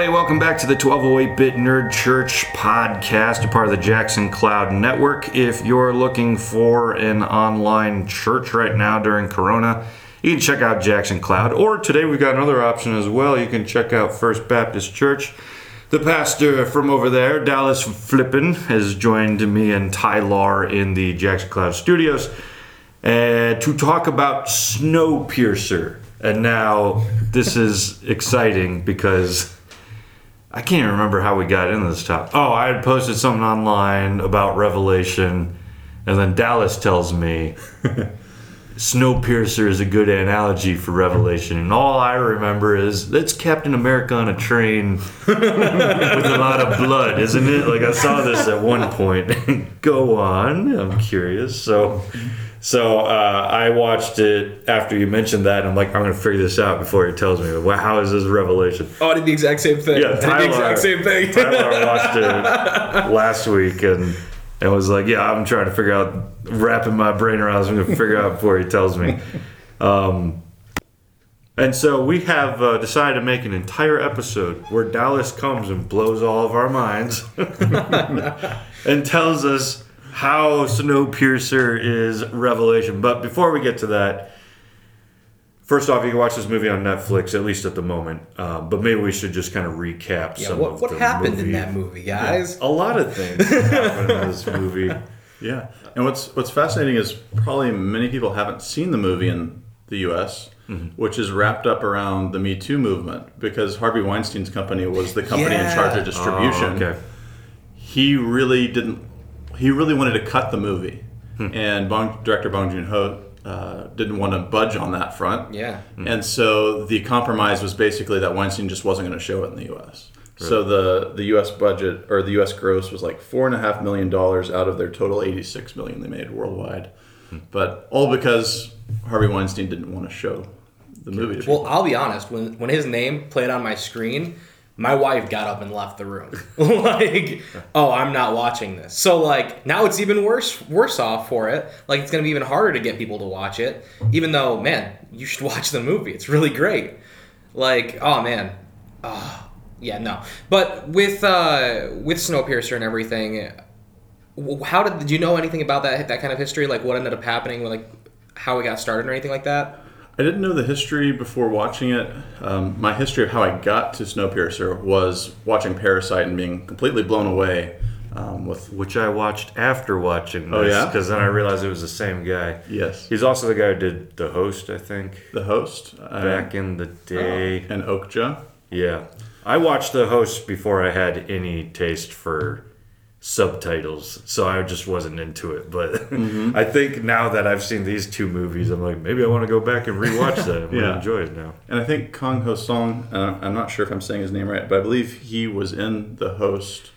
Everybody, welcome back to the 1208-bit Nerd Church podcast, a part of the Jackson Cloud Network. If you're looking for an online church right now during Corona, you can check out Jackson Cloud. Or today we've got another option as well. You can check out First Baptist Church. The pastor from over there, Dallas Flippin, has joined me and Tyler in the Jackson Cloud studios uh, to talk about Snowpiercer. And now this is exciting because I can't even remember how we got into this topic. Oh, I had posted something online about Revelation, and then Dallas tells me Snowpiercer is a good analogy for Revelation, and all I remember is that's Captain America on a train with a lot of blood, isn't it? Like I saw this at one point. Go on, I'm curious. So. So uh, I watched it after you mentioned that, and I'm like, I'm gonna figure this out before he tells me. Well, how is this revelation? Oh, I did the exact same thing. Yeah, Tyler- the exact same thing. Tyler watched it last week and and was like, "Yeah, I'm trying to figure out, wrapping my brain around. I'm going to figure out before he tells me." Um, and so we have uh, decided to make an entire episode where Dallas comes and blows all of our minds and tells us how Snowpiercer is Revelation. But before we get to that. First off, you can watch this movie on Netflix, at least at the moment. Um, but maybe we should just kind of recap yeah, some what, of what happened movie. in that movie, guys? A lot of things happen in this movie. Yeah, and what's what's fascinating is probably many people haven't seen the movie in the U.S., which is wrapped up around the Me Too movement because Harvey Weinstein's company was the company in charge of distribution. Oh, okay. He really didn't. He really wanted to cut the movie, and Bong, director Bong Joon Ho uh, didn't want to budge on that front. Yeah. And so the compromise was basically that Weinstein just wasn't going to show it in the U.S. So the the U.S. budget or the U.S. gross was like four and a half million dollars out of their total eighty six million they made worldwide, but all because Harvey Weinstein didn't want to show the movie. To Well, I'll be honest. When when his name played on my screen, my wife got up and left the room. like, oh, I'm not watching this. So like now it's even worse worse off for it. Like it's gonna be even harder to get people to watch it. Even though, man, you should watch the movie. It's really great. Like, oh man. Ah, yeah, no. But with uh with Snowpiercer and everything, how did did you know anything about that that kind of history? Like what ended up happening? Like how it got started or anything like that? I didn't know the history before watching it. Um, my history of how I got to Snowpiercer was watching Parasite and being completely blown away um, with Which I watched after watching this. Oh, yeah? Because then I realized it was the same guy. yes He's also the guy who did The Host, I think, the host uh, back in the day. and Okja. Yeah. I watched The Host before I had any taste for subtitles, so I just wasn't into it. But Mm-hmm. I think now that I've seen these two movies, I'm like, maybe I want to go back and rewatch that. I'm Yeah. gonna enjoy it now. And I think Kong Ho Song, uh, I'm not sure if I'm saying his name right, but I believe he was in The Host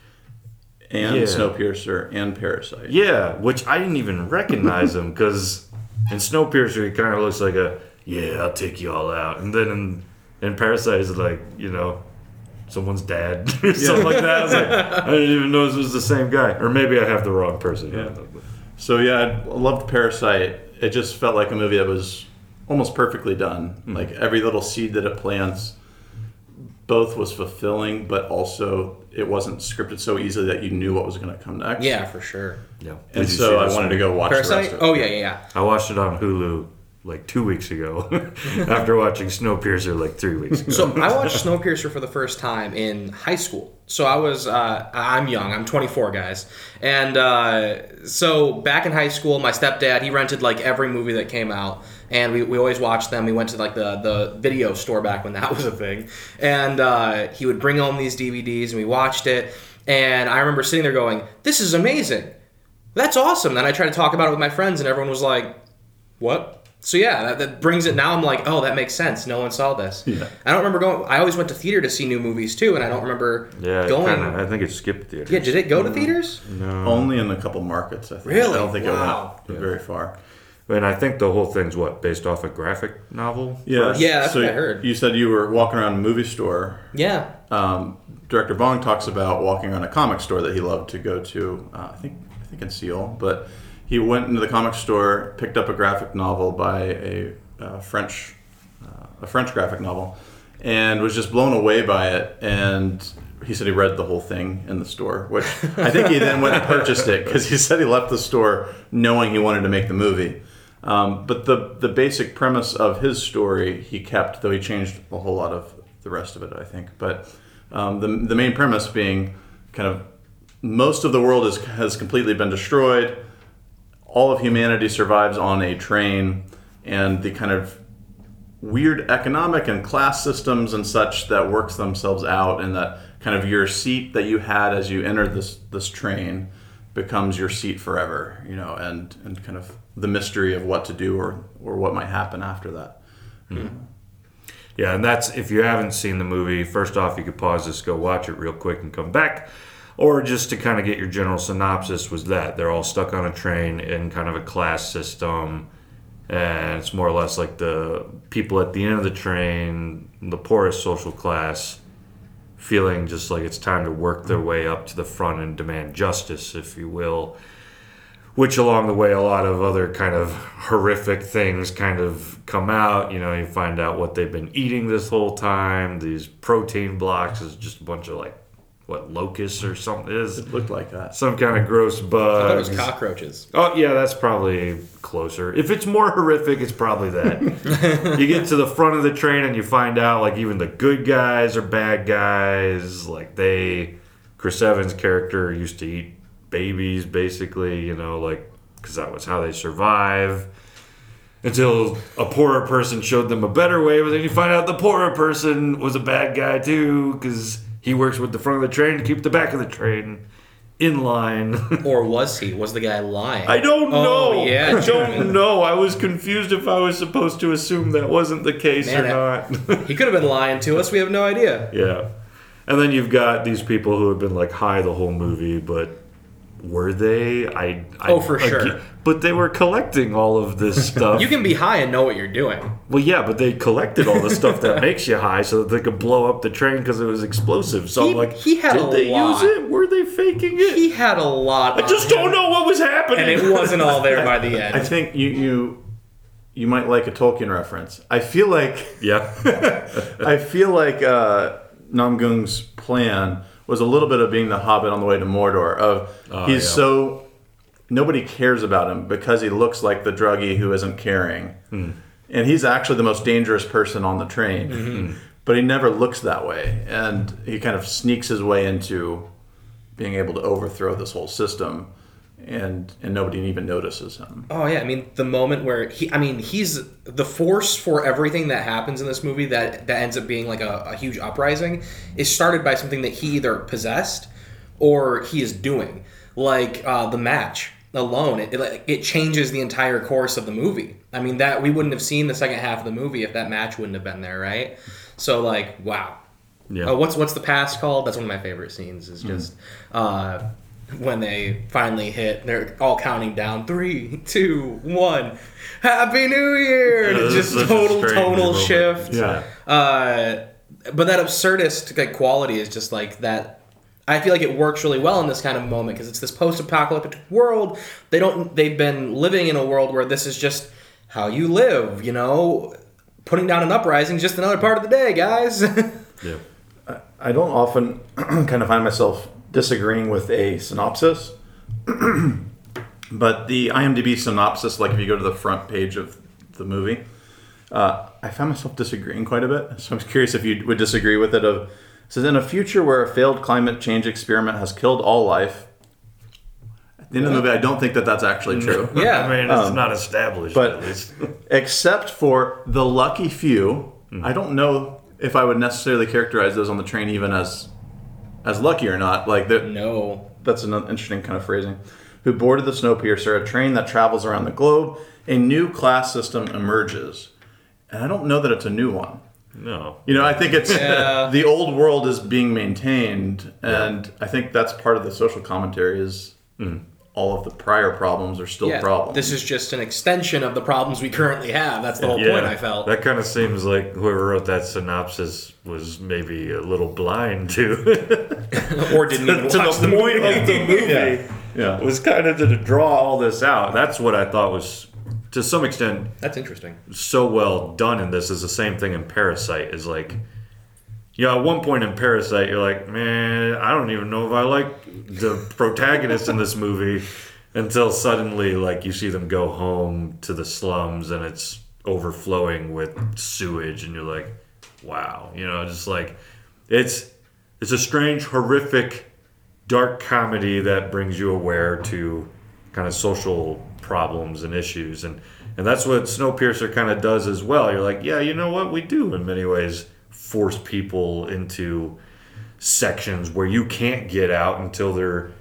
and Yeah. Snowpiercer and Parasite. Yeah, which I didn't even recognize him because in Snowpiercer he kind of looks like a yeah, I'll take you all out, and then in, in Parasite he's like you know someone's dad or something like that. I, was like, I didn't even know this was the same guy, or maybe I have the wrong person. Yeah. So yeah, I loved Parasite. It just felt like a movie that was almost perfectly done. Mm-hmm. Like every little seed that it plants, both was fulfilling, but also it wasn't scripted so easily that you knew what was going to come next. Yeah, for sure. yeah. And Did you see so I this wanted to go watch the Parasite? rest of it. Oh yeah, yeah, yeah. I watched it on Hulu like two weeks ago after watching Snowpiercer like three weeks ago. So I watched Snowpiercer for the first time in high school. So I was, uh, I'm young. I'm 24, guys. And uh, so back in high school, my stepdad he rented like every movie that came out, and we, we always watched them. We went to like the the video store back when that was a thing, and uh, he would bring home these DVDs, and we watched it. And I remember sitting there going, "This is amazing." That's awesome. Then I tried to talk about it with my friends, and everyone was like, "What?" So yeah, that, that brings it. Now I'm like, "Oh, that makes sense. No one saw this." Yeah. I don't remember going. I always went to theater to see new movies too, and I don't remember yeah, going. kinda, I think it skipped theaters. yeah, did it go to theaters? No. Only in a couple markets, I think. Really? I don't think Wow. it went very far. And I think the whole thing's what based off a graphic novel. Yeah, Yeah, that's what I heard. You said you were walking around a movie store. Yeah. Um, Director Bong talks about walking around a comic store that he loved to go to. Uh, I think I think in Seoul, but he went into the comic store, picked up a graphic novel by a uh, French uh, a French graphic novel, and was just blown away by it. And he said he read the whole thing in the store, which I think he then went and purchased it because he said he left the store knowing he wanted to make the movie. Um, but the the basic premise of his story he kept, though he changed a whole lot of the rest of it, I think. But um, the the main premise being kind of most of the world is, has completely been destroyed. All of humanity survives on a train, and the kind of weird economic and class systems and such that works themselves out, and that kind of your seat that you had as you entered this this train becomes your seat forever, you know, and and kind of the mystery of what to do or or what might happen after that. Hmm. Yeah, and that's if you haven't seen the movie. First off, you could pause this, go watch it real quick, and come back, or just to kind of get your general synopsis. Was that they're all stuck on a train in kind of a class system, and it's more or less like the people at the end of the train, the poorest social class, feeling just like it's time to work their way up to the front and demand justice, if you will which along the way a lot of other kind of horrific things kind of come out you know you find out what they've been eating this whole time these protein blocks is just a bunch of like what locusts or something is. It looked like that. some kind of gross I thought it bug was cockroaches. oh yeah that's probably closer if it's more horrific it's probably that you get to the front of the train and you find out like even the good guys are bad guys like they chris evans character used to eat babies basically you know like because that was how they survive until a poorer person showed them a better way but then you find out the poorer person was a bad guy too because he works with the front of the train to keep the back of the train in line Or was he? Was the guy lying? I don't Oh, know. yeah, I don't know. I was confused if I was supposed to assume that wasn't the case Man, or not. He could have been lying to us. We have no idea. yeah. And then you've got these people who have been like high the whole movie, but were they? I, I Oh, for sure. But they were collecting all of this stuff. You can be high and know what you're doing. well, yeah, but they collected all the stuff that makes you high so that they could blow up the train because it was explosive. So He- I'm like, he had did a they lot. use it? Were they faking it? He had a lot. I just don't know what was happening. And it wasn't all there by the end. I think you you you might like a Tolkien reference. I feel like yeah. I feel like uh, Namgung's plan was a little bit of being the Hobbit on the way to Mordor. Of Oh, he's yeah. so nobody cares about him because he looks like the druggie who isn't caring, Hmm. and he's actually the most dangerous person on the train. Mm-hmm. But he never looks that way, and he kind of sneaks his way into being able to overthrow this whole system, and and nobody even notices him. Oh yeah, I mean the moment where he, I mean he's the force for everything that happens in this movie that that ends up being like a, a huge uprising is started by something that he either possessed or he is doing, like uh, the match alone. It, it it changes the entire course of the movie. I mean that we wouldn't have seen the second half of the movie if that match wouldn't have been there, right? So like wow. Yeah. Oh, what's what's the pass called? That's one of my favorite scenes. Is just uh, when they finally hit. They're all counting down three, two, one. Happy New Year! And it's Yeah, just that's such a total strange tonal moment. shift. Yeah. Uh, but that absurdist like quality is just like that. I feel like it works really well in this kind of moment because it's this post-apocalyptic world. They don't. They've been living in a world where this is just how you live. You know, putting down an uprising is just another part of the day, guys. Yeah. I don't often kind of find myself disagreeing with a synopsis, but the IMDb synopsis, like if you go to the front page of the movie, uh, I found myself disagreeing quite a bit. So I'm curious if you would disagree with it. Of it says in a future where a failed climate change experiment has killed all life. At the end of the movie, I don't think that that's actually true. yeah. I mean, it's not established but- at least. except for the lucky few. I don't know if I would necessarily characterize those on the train even as as lucky or not. Like the, no. that's an interesting kind of phrasing. Who boarded the Snowpiercer, a train that travels around the globe? A new class system emerges, and I don't know that it's a new one. no. You know, I think it's Yeah. the old world is being maintained, and I think that's part of the social commentary. Is hmm. All of the prior problems are still Yeah. problems. This is just an extension of the problems we currently have. That's the whole point I felt. That kind of seems like whoever wrote that synopsis was maybe a little blind to, or didn't even to watch the, the, point movie. of the movie. Yeah. Yeah. Was kind of to draw all this out. That's what I thought was, to some extent, That's interesting. so well done in this is the same thing in Parasite. Is like you know, at one point in Parasite, you're like, man, I don't even know if I like the protagonist in this movie until suddenly, like, you see them go home to the slums and it's overflowing with sewage, and you're like, wow, you know, just like it's it's a strange, horrific, dark comedy that brings you aware to kind of social problems and issues, and and that's what Snowpiercer kind of does as well. You're like, yeah, you know what, we do in many ways force people into sections where you can't get out until there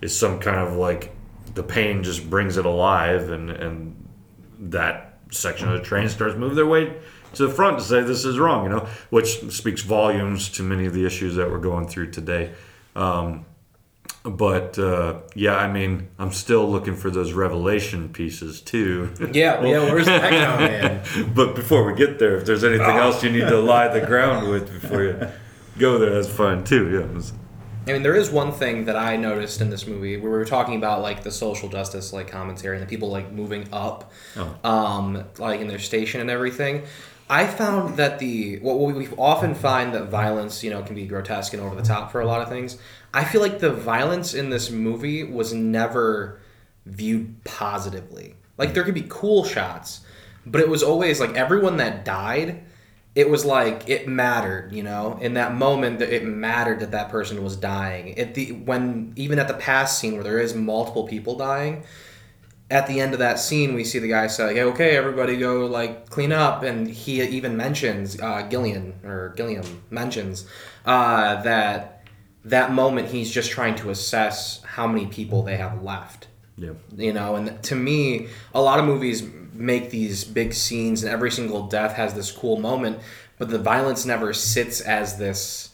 is some kind of like the pain just brings it alive and and that section of the train starts moving their way to the front to say this is wrong you know which speaks volumes to many of the issues that we're going through today. Um, but uh, yeah i mean i'm still looking for those revelation pieces too Yeah, yeah. Where's that coming in? but before we get there if there's anything else you need to lie the ground with before you go there that's fine too yeah I mean, there is one thing that I noticed in this movie where we were talking about like the social justice like commentary and the people like moving up, um, like in their station and everything. I found that the what we we often find that violence, you know, can be grotesque and over the top for a lot of things. I feel like the violence in this movie was never viewed positively. Like there could be cool shots, but it was always like everyone that died it was like it mattered you know in that moment that it mattered that that person was dying at the when even at the past scene where there is multiple people dying at the end of that scene we see the guy say okay everybody go like clean up and he even mentions uh, gillian or gilliam mentions uh, that that moment he's just trying to assess how many people they have left. Yeah. You know and to me a lot of movies make these big scenes and every single death has this cool moment but the violence never sits as this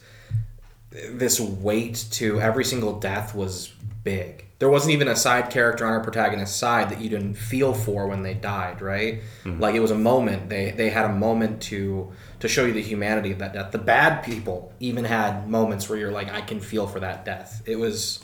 this weight to every single death was big. There wasn't even a side character on our protagonist's side that you didn't feel for when they died right? Mm-hmm. Like it was a moment. They they had a moment to to show you the humanity of that death the bad people even had moments where you're like i can feel for that death it was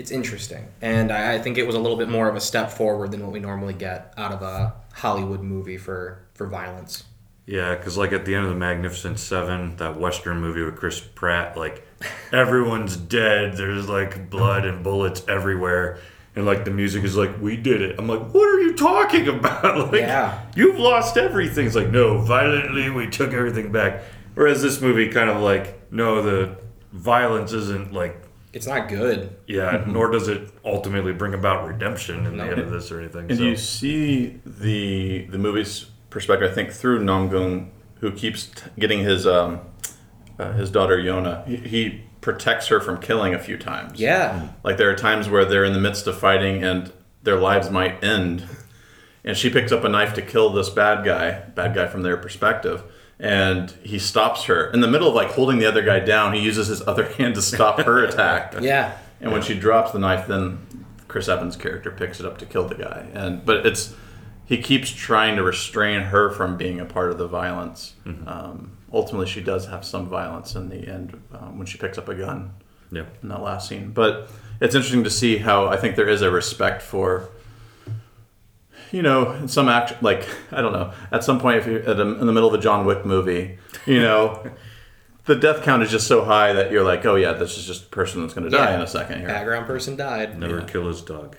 it's interesting, and I, I think it was a little bit more of a step forward than what we normally get out of a Hollywood movie for for violence. Yeah, because like at the end of the Magnificent Seven, that Western movie with Chris Pratt, like everyone's dead. There's like blood and bullets everywhere, and like the music is like, "We did it." I'm like, "What are you talking about? like, Yeah. you've lost everything." It's like, "No, violently, we took everything back." Whereas this movie kind of like, no, the violence isn't like, It's not good. yeah, nor does it ultimately bring about redemption in the end of this or anything. And so. you see the the movie's perspective, I think, through Namgung, who keeps t- getting his um, uh, his daughter Yona. He, he protects her from killing a few times. Yeah, Like there are times where they're in the midst of fighting and their lives might end, and she picks up a knife to kill this bad guy, bad guy from their perspective. And he stops her in the middle of like holding the other guy down. He uses his other hand to stop her attack. yeah, And when she drops the knife, then Chris Evans' character picks it up to kill the guy. And but it's he keeps trying to restrain her from being a part of the violence. Um, ultimately, she does have some violence in the end um, when she picks up a gun yeah. in that last scene. But it's interesting to see how I think there is a respect for. You know, some action, like I don't know. At some point, if you're at a, in the middle of a John Wick movie, you know, the death count is just so high that you're like, oh yeah, this is just a person that's going to die Yeah. in a second here. background person died. Never kill his dog.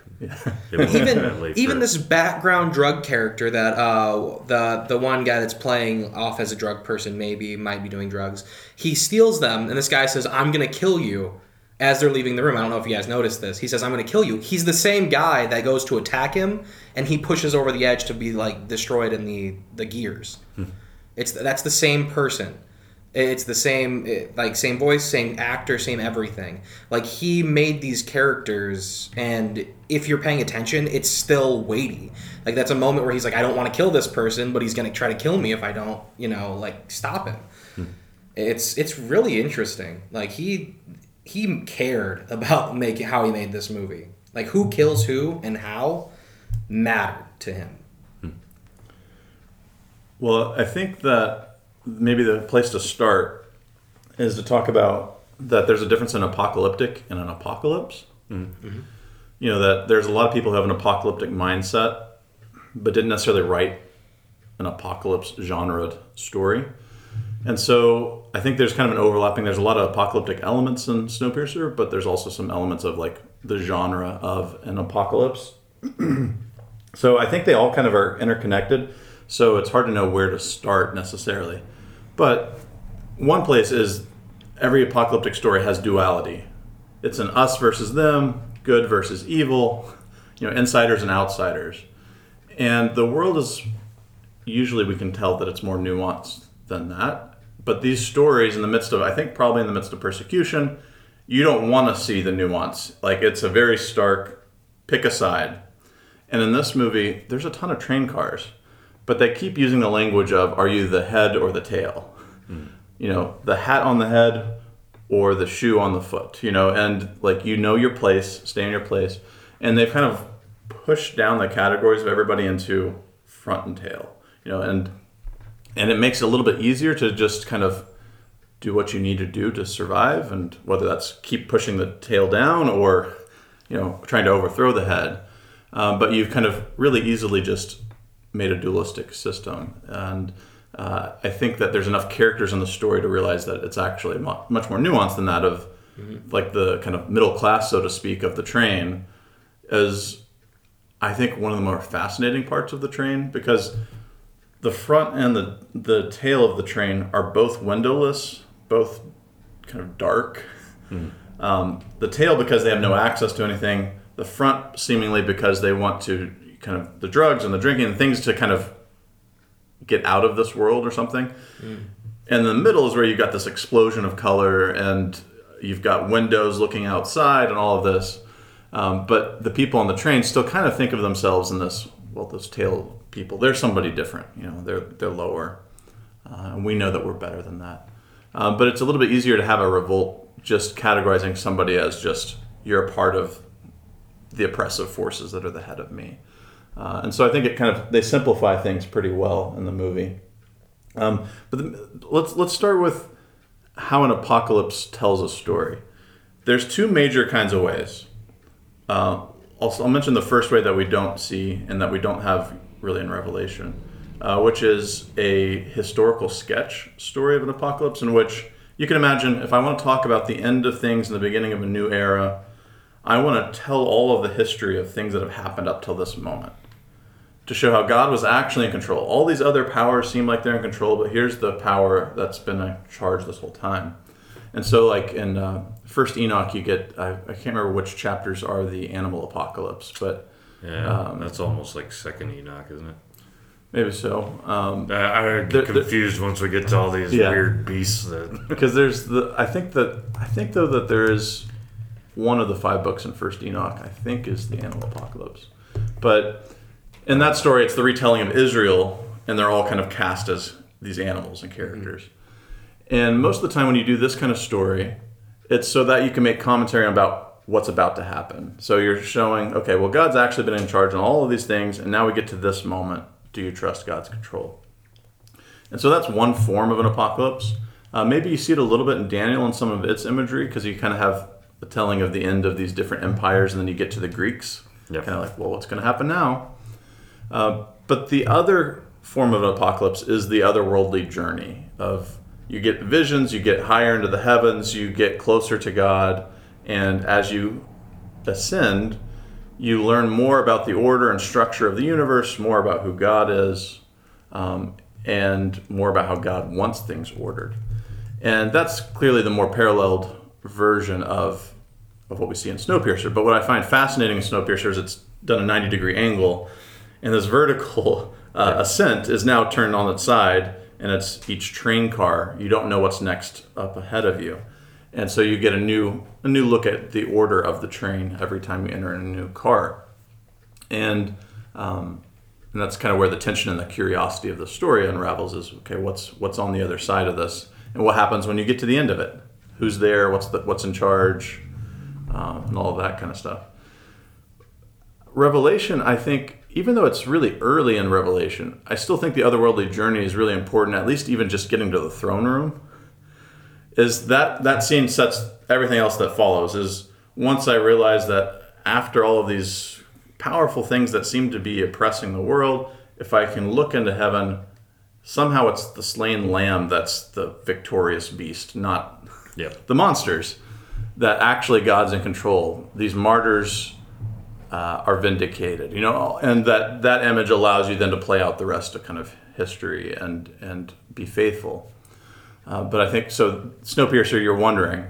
It was Even even this background drug character that uh, the the one guy that's playing off as a drug person maybe might be doing drugs. He steals them, and this guy says, "I'm gonna kill you." As they're leaving the room, I don't know if you guys noticed this. He says, "I'm going to kill you." He's the same guy that goes to attack him, and he pushes over the edge to be like destroyed in the the gears. It's that's the same person. It's the same it- like same voice, same actor, same everything. Like he made these characters and if you're paying attention, it's still weighty. Like that's a moment where he's like I don't want to kill this person, but he's going to try to kill me if I don't, you know, like stop him. Hmm. It's it's really interesting. Like he he cared about making how he made this movie. Like who kills who and how mattered to him. Hmm. Well, I think that maybe the place to start is to talk about that there's a difference in apocalyptic and an apocalypse. Mm-hmm. You know, that there's a lot of people who have an apocalyptic mindset, but didn't necessarily write an apocalypse genre story. And so I think there's kind of an overlapping. There's a lot of apocalyptic elements in Snowpiercer, but there's also some elements of like the genre of an apocalypse. so I think they all kind of are interconnected. So it's hard to know where to start necessarily. But one place is every apocalyptic story has duality. It's an us versus them, good versus evil, you know, insiders and outsiders. And the world is usually we can tell that it's more nuanced than that. But these stories in the midst of I think probably in the midst of persecution, you don't want to see the nuance. Like it's a very stark pick a side. And in this movie, there's a ton of train cars, but they keep using the language of are you the head or the tail? Mm. You know, the hat on the head or the shoe on the foot, you know, and like you know your place, stay in your place. And they've kind of pushed down the categories of everybody into front and tail, you know, and and it makes it a little bit easier to just kind of do what you need to do to survive and whether that's keep pushing the tail down or you know trying to overthrow the head um, but you've kind of really easily just made a dualistic system and uh, i think that there's enough characters in the story to realize that it's actually much more nuanced than that of mm-hmm. like the kind of middle class so to speak of the train is i think one of the more fascinating parts of the train because the front and the the tail of the train are both windowless both kind of dark. Mm. Um, the tail because they have no access to anything. The front seemingly because they want to kind of the drugs and the drinking and things to kind of get out of this world or something. Mm. And the middle is where you've got this explosion of color and you've got windows looking outside and all of this. Um, but the people on the train still kind of think of themselves in this well, those tail people. They're somebody different. You know, they're they're lower. Uh, and we know that we're better than that. Um, but it's a little bit easier to have a revolt just categorizing somebody as just you're a part of the oppressive forces that are the head of me. Uh, and so I think it kind of they simplify things pretty well in the movie. Um, but the, let's let's start with how an apocalypse tells a story. There's two major kinds of ways. Uh, I'll, I'll mention the first way that we don't see and that we don't have really in Revelation uh, which is a historical sketch story of an apocalypse in which you can imagine if I want to talk about the end of things and the beginning of a new era, I want to tell all of the history of things that have happened up till this moment to show how God was actually in control. All these other powers seem like they're in control, but here's the power that's been in charge this whole time. And so, like in uh, First Enoch, you get I, I, can't remember which chapters are the animal apocalypse, but yeah, um, that's almost like Second Enoch, isn't it? Maybe so. Um, I, get confused once we get to all these yeah. weird beasts that because there's the I think that I think though that there is one of the five books in First Enoch I think is the Animal Apocalypse, but in that story it's the retelling of Israel and they're all kind of cast as these animals and characters. Mm-hmm. And most of the time when you do this kind of story, it's so that you can make commentary about what's about to happen. So you're showing, okay, well God's actually been in charge on all of these things, and now we get to this moment do you trust God's control? And so that's one form of an apocalypse. Uh, maybe you see it a little bit in Daniel and some of its imagery because you kind of have the telling of the end of these different empires, and then you get to the Greeks. Yep. Kind of like, well, what's going to happen now? Uh, but the other form of an apocalypse is the otherworldly journey of you get visions, you get higher into the heavens, you get closer to God, and as you ascend, you learn more about the order and structure of the universe, more about who God is, um, and more about how God wants things ordered. And that's clearly the more paralleled version of, of what we see in Snowpiercer. But what I find fascinating in Snowpiercer is it's done a 90 degree angle, and this vertical uh, ascent is now turned on its side, and it's each train car. You don't know what's next up ahead of you and so you get a new a new look at the order of the train every time you enter in a new car, and um, and that's kind of where the tension and the curiosity of the story unravels. Is okay, what's what's on the other side of this, and what happens when you get to the end of it? Who's there? What's the what's in charge, um, and all of that kind of stuff. Revelation, I think, even though it's really early in Revelation, I still think the otherworldly journey is really important. At least even just getting to the throne room is that that scene sets everything else that follows is once i realized that after all of these powerful things that seem to be oppressing the world if i can look into heaven somehow it's the slain lamb that's the victorious beast, not Yep. the monsters. That actually God's in control. These martyrs uh, are vindicated, you know, and that that image allows you then to play out the rest of kind of history and and be faithful. Uh, but I think so. Snowpiercer, you're wondering,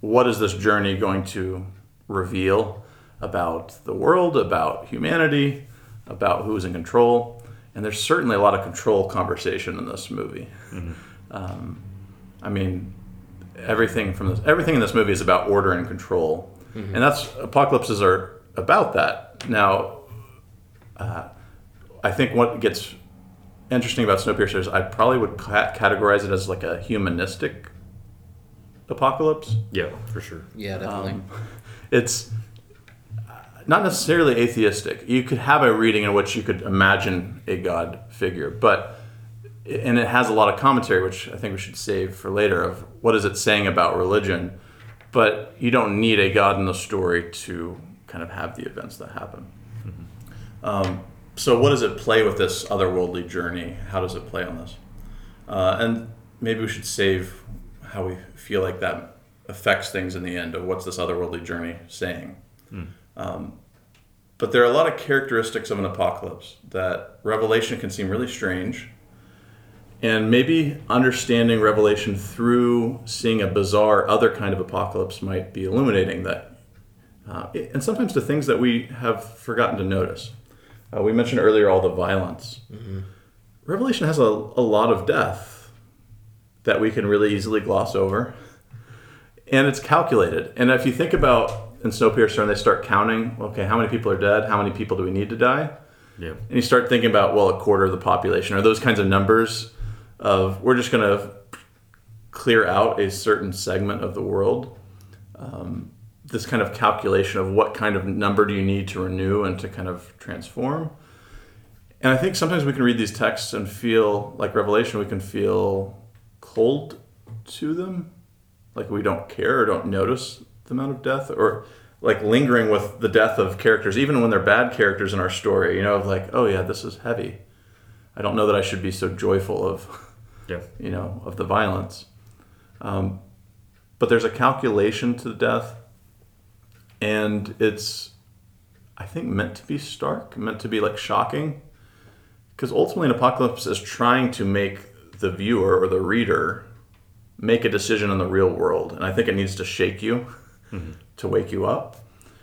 what is this journey going to reveal about the world, about humanity, about who's in control? And there's certainly a lot of control conversation in this movie. Um, I mean, everything from this, everything in this movie is about order and control, and that's apocalypses are about that. Now, uh, I think what gets interesting about Snowpiercer is I probably would ca- categorize it as like a humanistic apocalypse. Yeah, for sure. Yeah, definitely. Um, it's not necessarily atheistic. You could have a reading in which you could imagine a god figure, but and it has a lot of commentary, which I think we should save for later. Of what is it saying about religion? But you don't need a god in the story to kind of have the events that happen. Um, so, what does it play with this otherworldly journey? How does it play on this? Uh, and maybe we should save how we feel like that affects things in the end of what's this otherworldly journey saying. Um, but there are a lot of characteristics of an apocalypse that Revelation can seem really strange. And maybe understanding Revelation through seeing a bizarre other kind of apocalypse might be illuminating that. Uh, and sometimes the things that we have forgotten to notice. Uh, we mentioned earlier all the violence. Revelation has a, a lot of death that we can really easily gloss over. And it's calculated. And if you think about in Snowpiercer and they start counting, okay, how many people are dead? How many people do we need to die? Yeah. And you start thinking about, well, a quarter of the population, or those kinds of numbers of we're just going to clear out a certain segment of the world. Um, this kind of calculation of what kind of number do you need to renew and to kind of transform. And I think sometimes we can read these texts and feel like Revelation, we can feel cold to them, like we don't care or don't notice the amount of death, or like lingering with the death of characters, even when they're bad characters in our story, you know, like, oh yeah, this is heavy. I don't know that I should be so joyful of, Yeah. you know, of the violence. Um, but there's a calculation to the death, and it's, I think, meant to be stark, meant to be like shocking, because ultimately, an apocalypse is trying to make the viewer or the reader make a decision in the real world, and I think it needs to shake you to wake you up.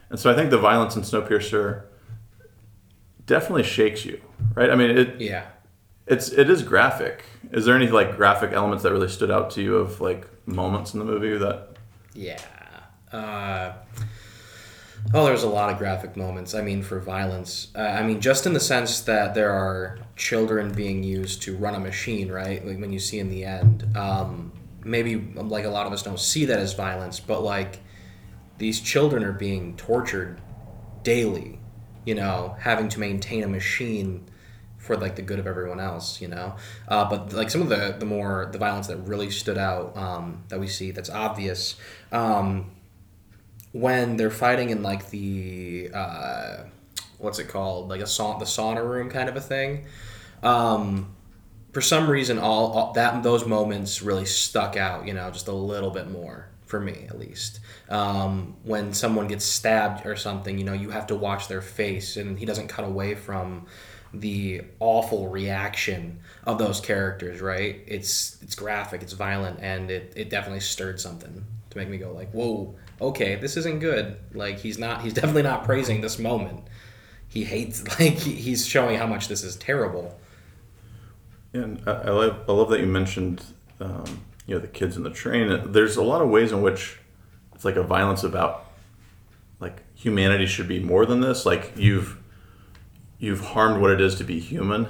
And so I think the violence in Snowpiercer definitely shakes you, right? I mean, it yeah. It's it is graphic. Is there any like graphic elements that really stood out to you of like moments in the movie that? Yeah. Uh, oh, there's a lot of graphic moments. I mean, for violence. Uh, I mean, just in the sense that there are children being used to run a machine, right? Like when you see in the end. Um, maybe like a lot of us don't see that as violence, but like these children are being tortured daily. You know, having to maintain a machine for like the good of everyone else, you know. Uh, but like some of the the more the violence that really stood out um, that we see that's obvious um, when they're fighting in like the uh, what's it called like a sa- the sauna room kind of a thing. Um, for some reason, all, all that those moments really stuck out, you know, just a little bit more for me at least. Um, when someone gets stabbed or something, you know, you have to watch their face, and he doesn't cut away from the awful reaction of those characters. Right? It's it's graphic, it's violent, and it, it definitely stirred something to make me go like, whoa, okay, this isn't good. Like he's not, he's definitely not praising this moment. He hates, like he's showing how much this is terrible. And I, I love I love that you mentioned um, you know the kids in the train. There's a lot of ways in which it's like a violence about like humanity should be more than this. Like you've you've harmed what it is to be human,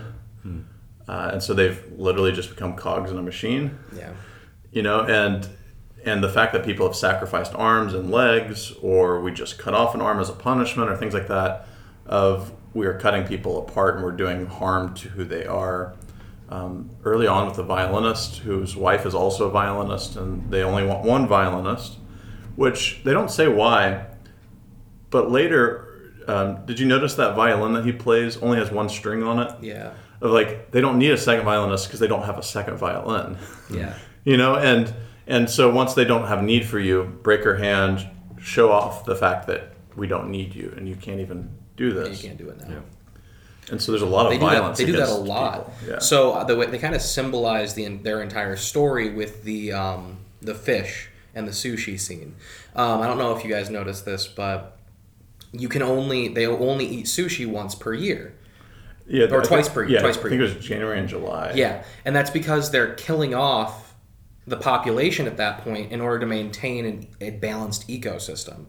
uh, and so they've literally just become cogs in a machine. Yeah. you know and and the fact that people have sacrificed arms and legs or we just cut off an arm as a punishment or things like that of we are cutting people apart and we're doing harm to who they are um, early on with the violinist whose wife is also a violinist and they only want one violinist which they don't say why but later um, did you notice that violin that he plays only has one string on it Yeah. of like they don't need a second violinist because they don't have a second violin. Yeah. you know, and and so once they don't have need for you, break her hand, show off the fact that we don't need you and you can't even do this. You can't do it now. Yeah. And so there's a lot of They do that. violence. They do that a lot. Yeah. So uh, the way they kind of symbolize the their entire story with the um, the fish and the sushi scene. Um, I don't know if you guys noticed this, but you can only they only eat sushi once per year. yeah, or I twice think- per year, Yeah, twice I think year. it was January and July. Yeah, and that's because they're killing off the population at that point in order to maintain an, a balanced ecosystem.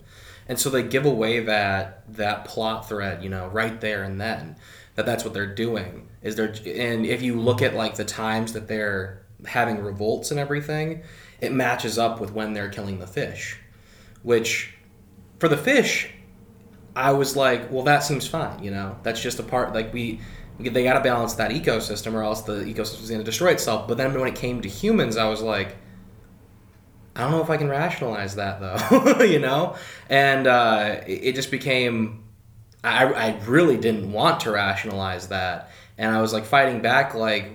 And so they give away that that plot thread, you know, right there and then that that's what they're doing. Is they're and if you look at like the times that they're having revolts and everything, it matches up with when they're killing the fish, which for the fish I was like, well, that seems fine. You know, that's just a part. Like we, they got to balance that ecosystem, or else the ecosystem is going to destroy itself. But then when it came to humans, I was like, I don't know if I can rationalize that though. you know, and uh, it, just became. I, I really didn't want to rationalize that, and I was like fighting back, like,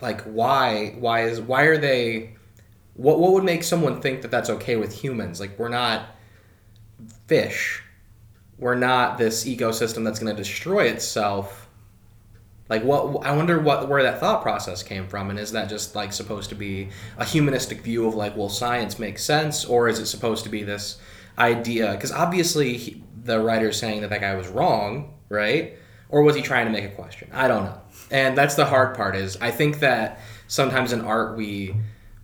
like why, why is, why are they, what, what would make someone think that that's okay with humans? Like we're not fish we're not this ecosystem that's going to destroy itself like what i wonder what where that thought process came from and is that just like supposed to be a humanistic view of like well science makes sense or is it supposed to be this idea? Because obviously he, the writer's saying that that guy was wrong right? Or was he trying to make a question? I don't know. And that's the hard part is i think that sometimes in art we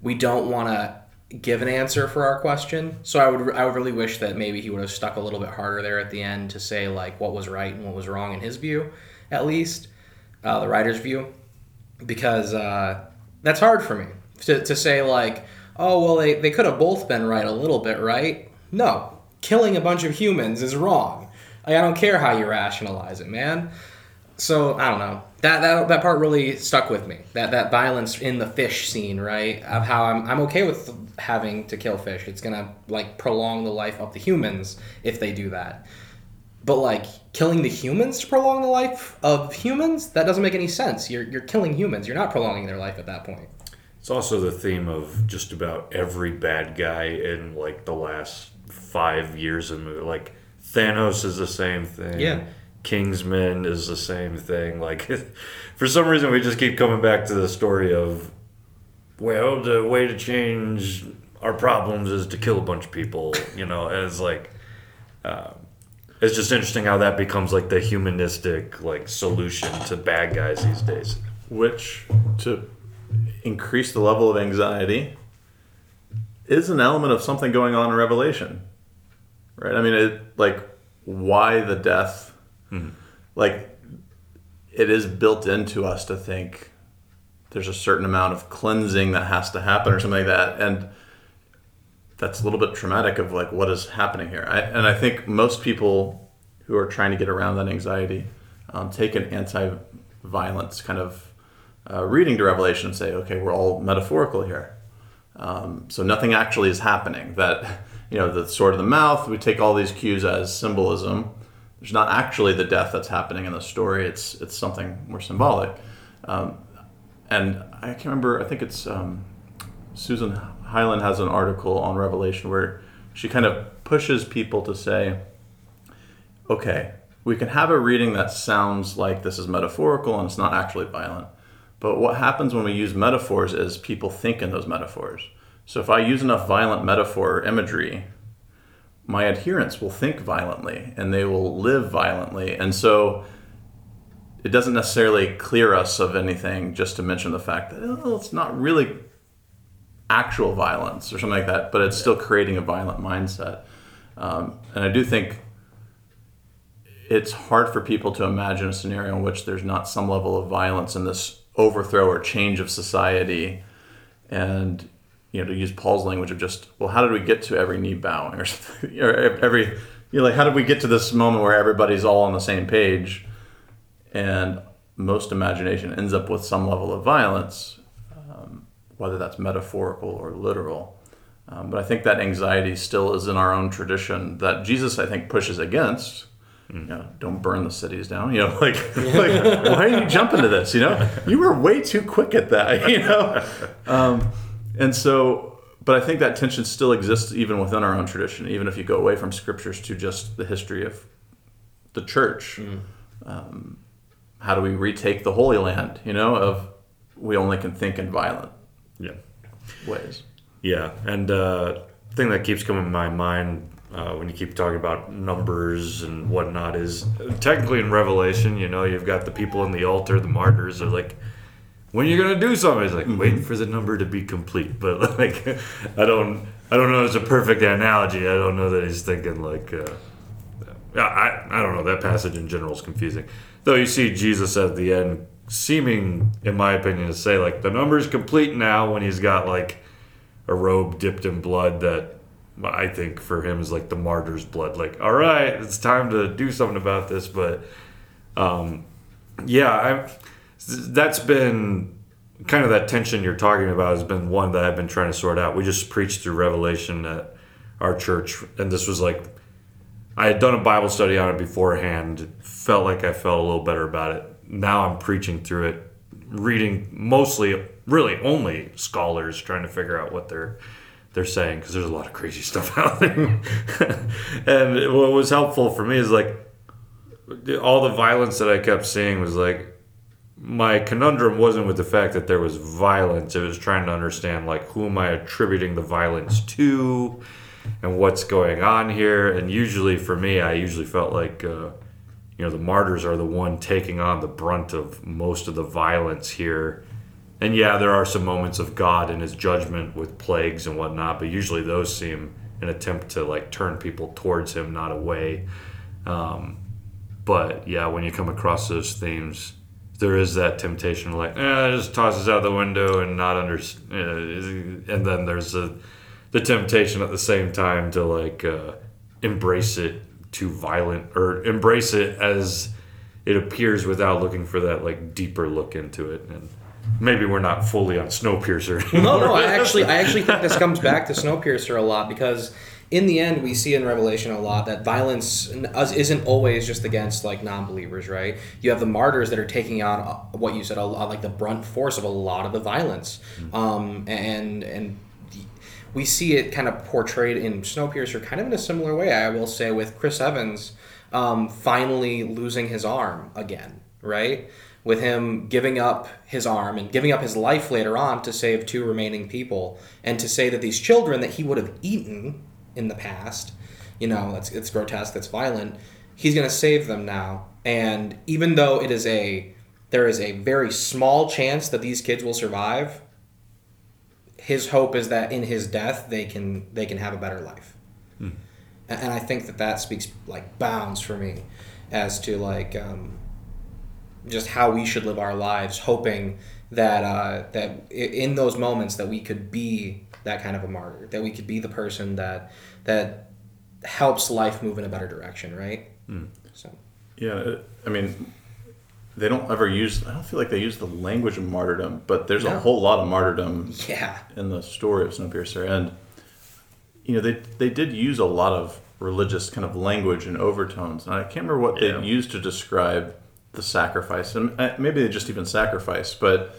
we don't want to give an answer for our question. So I would I would really wish that maybe he would have stuck a little bit harder there at the end to say like what was right and what was wrong in his view, at least uh, the writer's view, because uh, that's hard for me to, to say like oh well they, they could have both been right a little bit right. No, killing a bunch of humans is wrong. I don't care how you rationalize it, man. So I don't know. That, that that part really stuck with me. That that violence in the fish scene, right? Of how I'm I'm okay with having to kill fish. It's gonna like prolong the life of the humans if they do that. But like killing the humans to prolong the life of humans, that doesn't make any sense. You're you're killing humans. You're not prolonging their life at that point. It's also the theme of just about every bad guy in like the last five years of movie. Like Thanos is the same thing. Yeah. Kingsman is the same thing. Like for some reason, we just keep coming back to the story of well, the way to change our problems is to kill a bunch of people. You know, as like. Uh, it's just interesting how that becomes like the humanistic like solution to bad guys these days. which to increase the level of anxiety is an element of something going on in revelation right i mean it like why the death like it is built into us to think there's a certain amount of cleansing that has to happen or something like that. And that's a little bit traumatic of like what is happening here. I, and i think most people who are trying to get around that anxiety um, take an anti-violence kind of uh, reading to revelation and say okay we're all metaphorical here. Um, so nothing actually is happening. That you know the sword of the mouth we take all these cues as symbolism there's not actually the death that's happening in the story it's it's something more symbolic um, and i can't remember i think it's um, Susan Hylen has an article on Revelation where she kind of pushes people to say, okay, we can have a reading that sounds like this is metaphorical and it's not actually violent. But what happens when we use metaphors is people think in those metaphors. So if I use enough violent metaphor or imagery, my adherents will think violently and they will live violently. And so it doesn't necessarily clear us of anything just to mention the fact that oh, it's not really actual violence or something like that, but it's still creating a violent mindset. Um, and I do think it's hard for people to imagine a scenario in which there's not some level of violence in this overthrow or change of society. And you know, to use Paul's language of just, well, how did we get to every knee bowing or something, or every, you know, like how did we get to this moment where everybody's all on the same page, and most imagination ends up with some level of violence, um, whether that's metaphorical or literal. Um, but I think that anxiety still is in our own tradition that Jesus, I think, pushes against You know, don't burn the cities down. You know, like, like why are you jumping to this? You know, you were way too quick at that. You know, um, and so, but I think that tension still exists even within our own tradition. Even if you go away from scriptures to just the history of the church, um, how do we retake the Holy Land? You know, of we only can think in violent Yeah. ways. Yeah, and uh, thing that keeps coming to my mind uh, when you keep talking about numbers and whatnot is technically in Revelation, you know, you've got the people in the altar, the martyrs, are like, when you're gonna do something? It's like waiting for the number to be complete. But like, I don't, I don't know. It's a perfect analogy. I don't know that he's thinking like, uh, yeah, I, I don't know. That passage in general is confusing. Though you see Jesus at the end seeming, in my opinion, to say like the number's complete now when he's got like a robe dipped in blood that I think for him is like the martyr's blood. Like, all right, it's time to do something about this. But um, yeah, I, that's been kind of that tension you're talking about has been one that I've been trying to sort out. We just preached through Revelation at our church, and this was like I had done a Bible study on it beforehand. Felt like I felt a little better about it. Now I'm preaching through it, reading mostly, really only scholars trying to figure out what they're they're saying because there's a lot of crazy stuff out there. and what was helpful for me is like all the violence that I kept seeing was like my conundrum wasn't with the fact that there was violence. It was trying to understand like who am I attributing the violence to and what's going on here. And usually for me, I usually felt like uh, you know the martyrs are the one taking on the brunt of most of the violence here. And yeah, there are some moments of God and His judgment with plagues and whatnot, but usually those seem an attempt to like turn people towards Him, not away. Um, but yeah, when you come across those themes, there is that temptation, like, eh, just tosses out the window and not under. Uh, and then there's a, the temptation at the same time to like uh, embrace it too violent or embrace it as it appears without looking for that like deeper look into it. And maybe we're not fully on Snowpiercer. No, no. I actually, I actually think this comes back to Snowpiercer a lot because in the end, we see in Revelation a lot that violence isn't always just against like non-believers, right? You have the martyrs that are taking on uh, what you said, a lot, like the brunt force of a lot of the violence, um, and and we see it kind of portrayed in Snowpiercer, kind of in a similar way. I will say with Chris Evans um, finally losing his arm again, right? With him giving up his arm and giving up his life later on to save two remaining people, and to say that these children that he would have eaten in the past, you know, that's it's grotesque, it's violent. He's going to save them now, and even though it is a there is a very small chance that these kids will survive, his hope is that in his death they can they can have a better life and, and i think that that speaks like bounds for me as to like um, just how we should live our lives hoping that uh, that in those moments that we could be that kind of a martyr that we could be the person that that helps life move in a better direction right? So. Yeah, I mean, they don't ever use. I don't feel like they use the language of martyrdom, but there's a whole lot of martyrdom yeah. in the story of Snowpiercer, and you know they they did use a lot of religious kind of language and overtones, and I can't remember what Yeah. they used to describe the sacrifice, and uh, maybe they just even sacrifice, but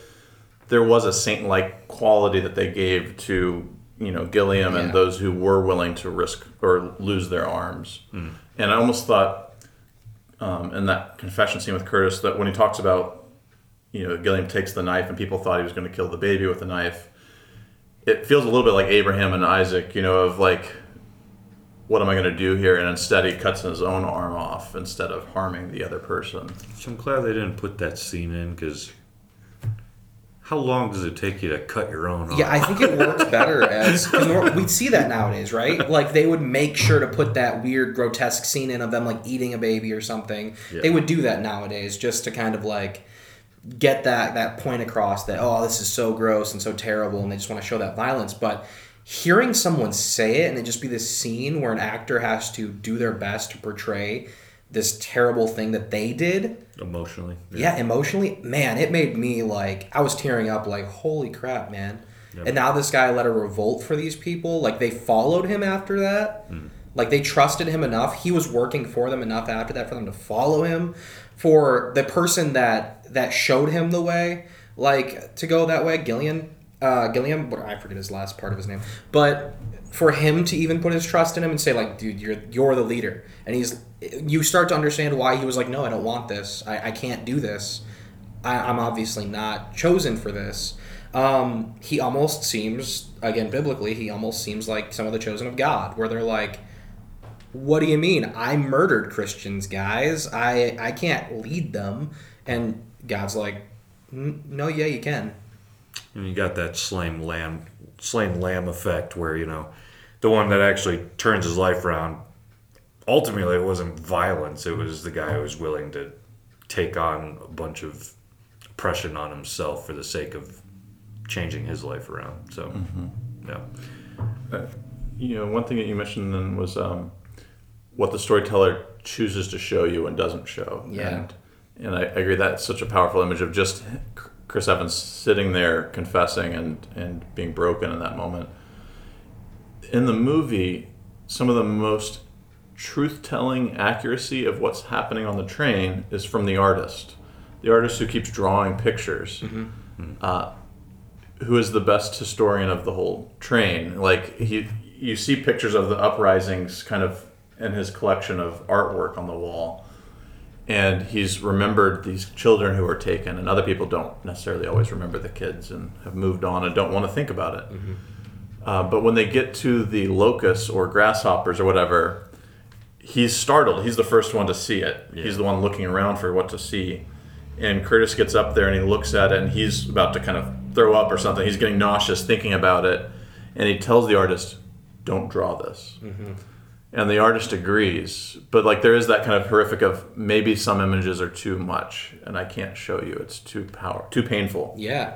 there was a saint-like quality that they gave to you know Gilliam and those who were willing to risk or lose their arms, and I almost thought um, in that confession scene with Curtis that when he talks about, you know, Gilliam takes the knife and people thought he was going to kill the baby with the knife. It feels a little bit like Abraham and Isaac, you know, of like, what am I going to do here? And instead he cuts his own arm off instead of harming the other person. So I'm glad they didn't put that scene in because how long does it take you to cut your own? Yeah, I think it works better as because we see that nowadays, right? Like they would make sure to put that weird, grotesque scene in of them like eating a baby or something. Yeah. They would do that nowadays just to kind of like get that that point across that oh this is so gross and so terrible and they just want to show that violence but hearing someone say it and it just be this scene where an actor has to do their best to portray this terrible thing that they did emotionally. yeah, emotionally, man, it made me like I was tearing up like holy crap, man. And now this guy led a revolt for these people. Like they followed him after that. Like they trusted him enough. He was working for them enough after that for them to follow him. For the person that that showed him the way, like to go that way, Gillian, uh, Gilliam, what I forget his last part of his name, but for him to even put his trust in him and say like, dude, you're you're the leader, and he's, you start to understand why he was like, no, I don't want this, I, I can't do this, I, I'm obviously not chosen for this. Um, he almost seems, again, biblically, he almost seems like some of the chosen of God, where they're like, what do you mean? I murdered Christians, guys. I I can't lead them. And God's like, no, yeah, you can. And you got that slain lamb, slain lamb effect, where you know, the one that actually turns his life around. Ultimately, it wasn't violence; it was the guy who was willing to take on a bunch of oppression on himself for the sake of changing his life around. So, yeah, Uh, you know, one thing that you mentioned then was um, what the storyteller chooses to show you and doesn't show. Yeah. And, and I, I agree that's such a powerful image of just Chris Evans sitting there confessing and, and being broken in that moment. In the movie, some of the most truth telling accuracy of what's happening on the train is from the artist. The artist who keeps drawing pictures. Uh, who is the best historian of the whole train. Like he, you see pictures of the uprisings kind of in his collection of artwork on the wall, and he's remembered these children who were taken, and other people don't necessarily always remember the kids and have moved on and don't want to think about it. Uh, but when they get to the locusts or grasshoppers or whatever, he's startled. He's the first one to see it. He's the one looking around for what to see. And Curtis gets up there and he looks at it and he's about to kind of throw up or something. He's getting nauseous thinking about it. And he tells the artist, don't draw this. And the artist agrees. But like there is that kind of horrific of maybe some images are too much and I can't show you. It's too power, too painful Yeah.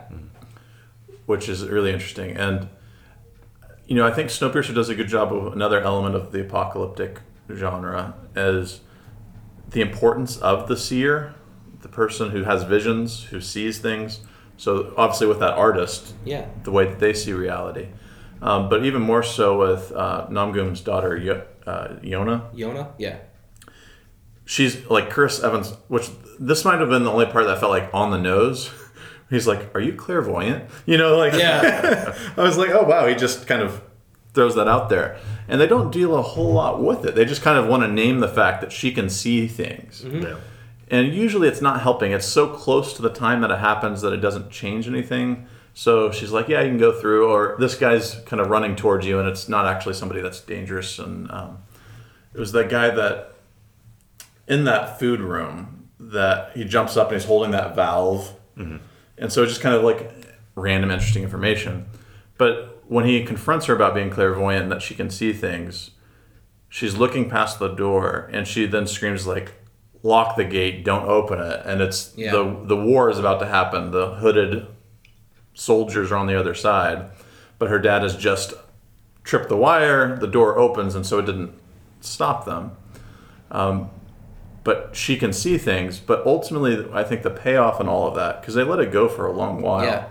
which is really interesting. And you know, I think Snowpiercer does a good job of another element of the apocalyptic genre is the importance of the seer, the person who has visions, who sees things. So obviously, with that artist, Yeah. the way that they see reality, um, but even more so with uh, Namgung's daughter, Yo- uh, Yona Yona? Yeah. she's like Chris Evans, which this might have been the only part that felt like on the nose. He's like, "Are you clairvoyant?" You know, like Yeah. I was like, "Oh wow!" He just kind of throws that out there, and they don't deal a whole lot with it. They just kind of want to name the fact that she can see things, yeah. and usually it's not helping. It's so close to the time that it happens that it doesn't change anything. So she's like, "Yeah, you can go through," or this guy's kind of running towards you, and it's not actually somebody that's dangerous. And um, it was that guy that in that food room that he jumps up and he's holding that valve. And so it's just kind of like random interesting information. But when he confronts her about being clairvoyant and that she can see things, she's looking past the door and she then screams like lock the gate, don't open it. And it's Yeah. the the war is about to happen. The hooded soldiers are on the other side, but her dad has just tripped the wire, the door opens and so it didn't stop them um, but she can see things. But ultimately, I think the payoff in all of that, because they let it go for a long while, Yeah.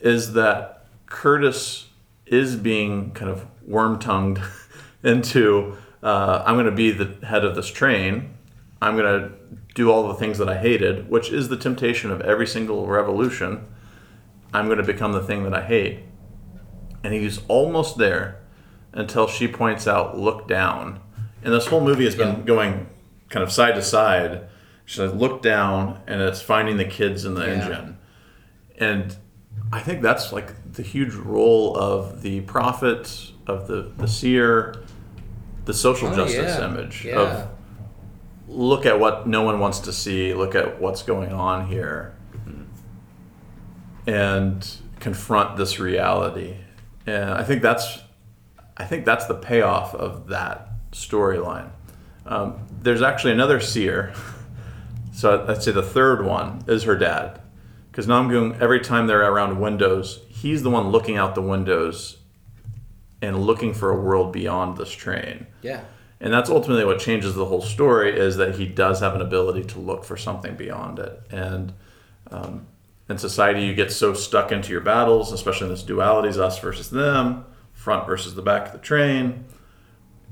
is that Curtis is being kind of worm tongued into uh, I'm going to be the head of this train. I'm going to do all the things that I hated, which is the temptation of every single revolution. I'm going to become the thing that I hate. And he's almost there until she points out, look down. And this whole movie has been Yeah. going kind of side to side. She says, look down, and it's finding the kids in the Yeah. engine. And I think that's like the huge role of the prophet, of the, the seer, the social Oh, justice yeah. image Yeah. of look at what no one wants to see, look at what's going on here, and confront this reality. And I think that's, I think that's the payoff of that storyline. Um, there's actually another seer. So I'd say the third one is her dad, because Namgung every time they're around windows, he's the one looking out the windows and looking for a world beyond this train. Yeah. And that's ultimately what changes the whole story is that he does have an ability to look for something beyond it. And um, in society, you get so stuck into your battles, especially in this dualities, us versus them, front versus the back of the train.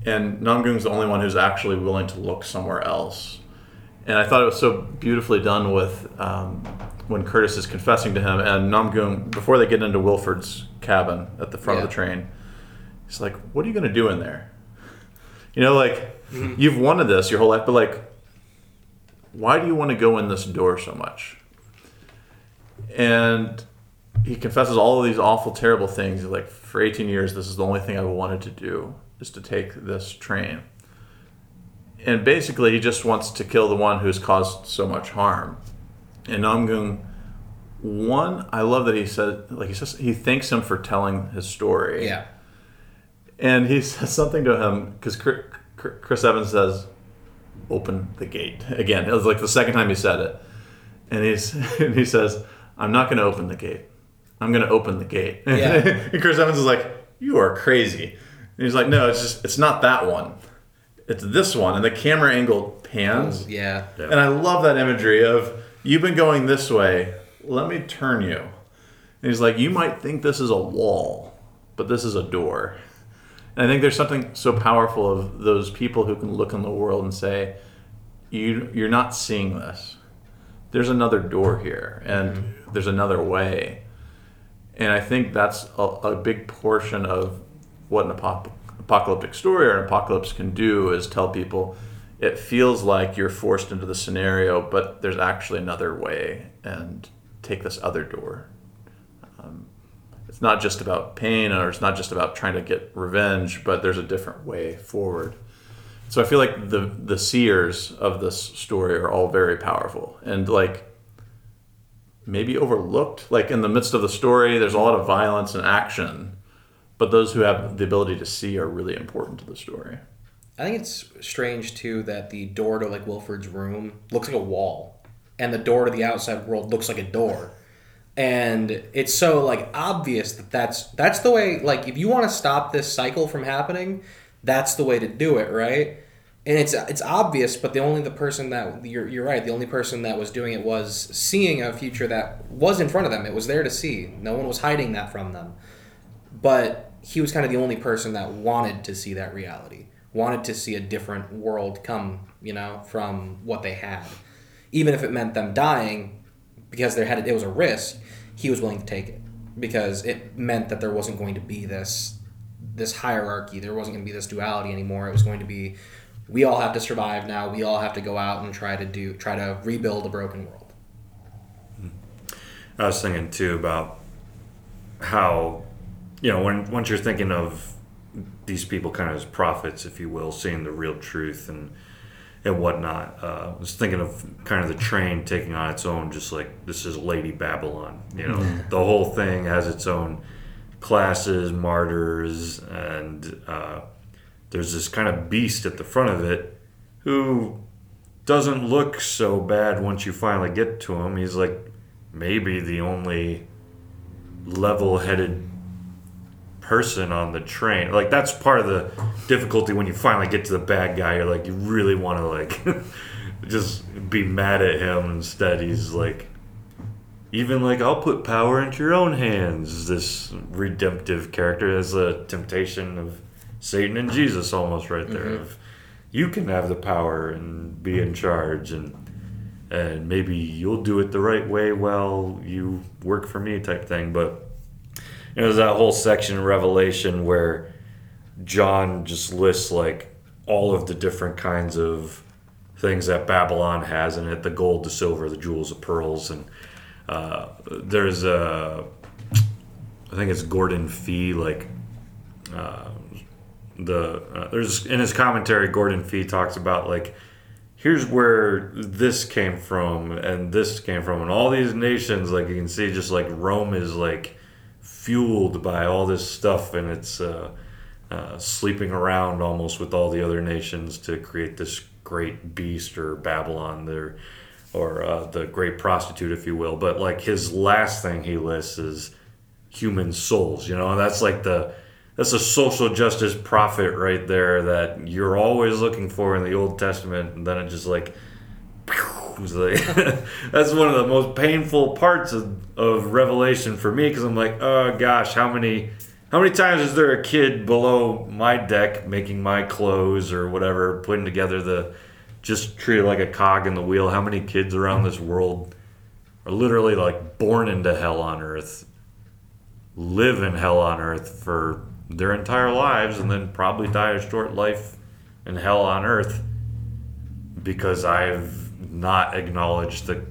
And Namgung's the only one who's actually willing to look somewhere else. And I thought it was so beautifully done with um, when Curtis is confessing to him, and Namgung before they get into Wilford's cabin at the front of the train. He's like, "What are you going to do in there?" You know, like you've wanted this your whole life, but like, why do you want to go in this door so much? And he confesses all of these awful, terrible things. He's like, for 18 years, this is the only thing I've wanted to do is to take this train. And basically, he just wants to kill the one who's caused so much harm. And Namgung, one, I love that he said, like he says, he thanks him for telling his story. Yeah. And he says something to him because Chris Evans says, "Open the gate." Again, it was like the second time he said it, and he's and he says, "I'm not going to open the gate. I'm going to open the gate." Yeah. and Chris Evans is like, "You are crazy." And he's like, "No, it's just it's not that one. It's this one." And the camera angle pans, Yeah. and I love that imagery of you've been going this way. Let me turn you. And he's like, you might think this is a wall, but this is a door. And I think there's something so powerful of those people who can look in the world and say, you you're not seeing this. There's another door here, and mm-hmm. there's another way. And I think that's a, a big portion of what an apop- apocalyptic story or an apocalypse can do is tell people it feels like you're forced into the scenario, but there's actually another way, and take this other door. Um, it's not just about pain, or it's not just about trying to get revenge, but there's a different way forward. So I feel like the the seers of this story are all very powerful, and like maybe overlooked. Like in the midst of the story, there's a lot of violence and action, but those who have the ability to see are really important to the story. I think it's strange too that the door to like Wilford's room looks like a wall, and the door to the outside world looks like a door, and it's so like obvious that that's that's the way. Like if you want to stop this cycle from happening, that's the way to do it, right? And it's it's obvious, but the only the person that you're you're right. The only person that was doing it was seeing a future that was in front of them. It was there to see. No one was hiding that from them but he was kind of the only person that wanted to see that reality wanted to see a different world come you know from what they had. Even if it meant them dying because there had it was a risk he was willing to take it because it meant that there wasn't going to be this this hierarchy there wasn't going to be this duality anymore. It was going to be we all have to survive now we all have to go out and try to do try to rebuild a broken world. Hmm. I was thinking too about how, you know, when once you're thinking of these people kind of as prophets, if you will, seeing the real truth and and whatnot. Uh, I was thinking of kind of the train taking on its own, just like this is Lady Babylon. You know, the whole thing has its own classes, martyrs, and uh, there's this kind of beast at the front of it who doesn't look so bad once you finally get to him. He's like maybe the only level-headed person on the train. Like that's part of the difficulty when you finally get to the bad guy. You're like you really want to like just be mad at him. Instead, he's like even like I'll put power into your own hands. This redemptive character has a temptation of Satan and Jesus almost right there. Mm-hmm. Of you can have the power and be in charge and and maybe you'll do it the right way while you work for me type thing. But know, there's that whole section in Revelation where John just lists like all of the different kinds of things that Babylon has in it the gold, the silver, the jewels, the pearls. And uh, there's a, I think it's Gordon Fee, like, uh, the, uh, there's in his commentary, Gordon Fee talks about like, here's where this came from and this came from and all these nations like you can see just like rome is like fueled by all this stuff and it's uh, uh, sleeping around almost with all the other nations to create this great beast or babylon there or uh, the great prostitute if you will. But like his last thing he lists is human souls you know? That's like the that's a social justice prophet right there that you're always looking for in the Old Testament, and then it just like, it's like that's one of the most painful parts of, of Revelation for me because I'm like, oh gosh, how many How many times is there a kid below my deck making my clothes or whatever, putting together the just treated like a cog in the wheel? How many kids around this world are literally like born into hell on earth, live in hell on earth for their entire lives, and then probably die a short life in hell on earth because I've not acknowledge the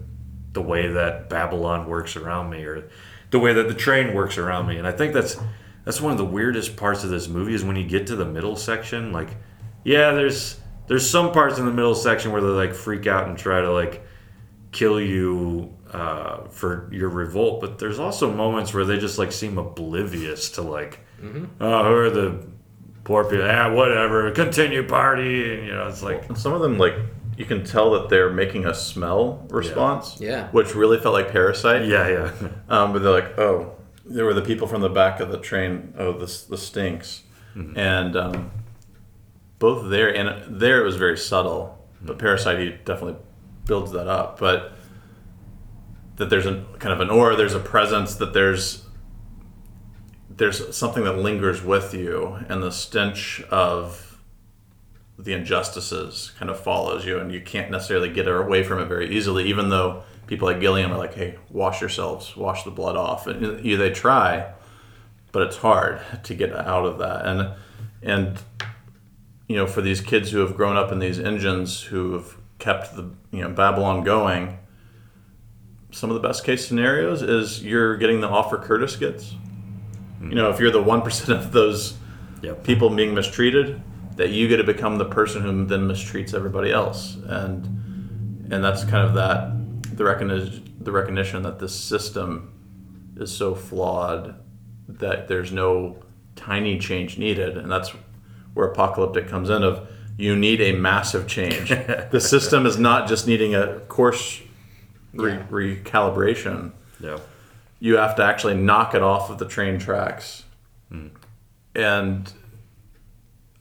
the way that Babylon works around me or the way that the train works around me. And I think that's that's one of the weirdest parts of this movie is when you get to the middle section. Like, yeah, there's there's some parts in the middle section where they like freak out and try to like kill you uh, for your revolt, but there's also moments where they just like seem oblivious to like, oh, who are the poor people? Ah, whatever, continue party. And, you know, it's like, And some of them, like, you can tell that they're making a smell response. Yeah. Which really felt like Parasite. yeah, yeah, Um, but they're like, oh, there were the people from the back of the train. Oh, this the stinks, and um, both there and there it was very subtle. But Parasite, he definitely builds that up. But that there's a kind of an aura, there's a presence, that there's there's something that lingers with you, and the stench of the injustices kind of follows you, and you can't necessarily get away from it very easily, even though people like Gilliam are like, "Hey, wash yourselves, wash the blood off," and you, they try, but it's hard to get out of that, and and you know, for these kids who have grown up in these engines, who have kept the you know Babylon going, some of the best case scenarios is you're getting the offer Curtis gets. Hmm. You know, if you're the one percent of those yep. people being mistreated, that you get to become the person who then mistreats everybody else, and and that's kind of that the recognition the recognition that this system is so flawed that there's no tiny change needed, and that's where apocalyptic comes in. Of you need a massive change. the system is not just needing a course re- Yeah. recalibration Yeah. you have to actually knock it off of the train tracks. Hmm. And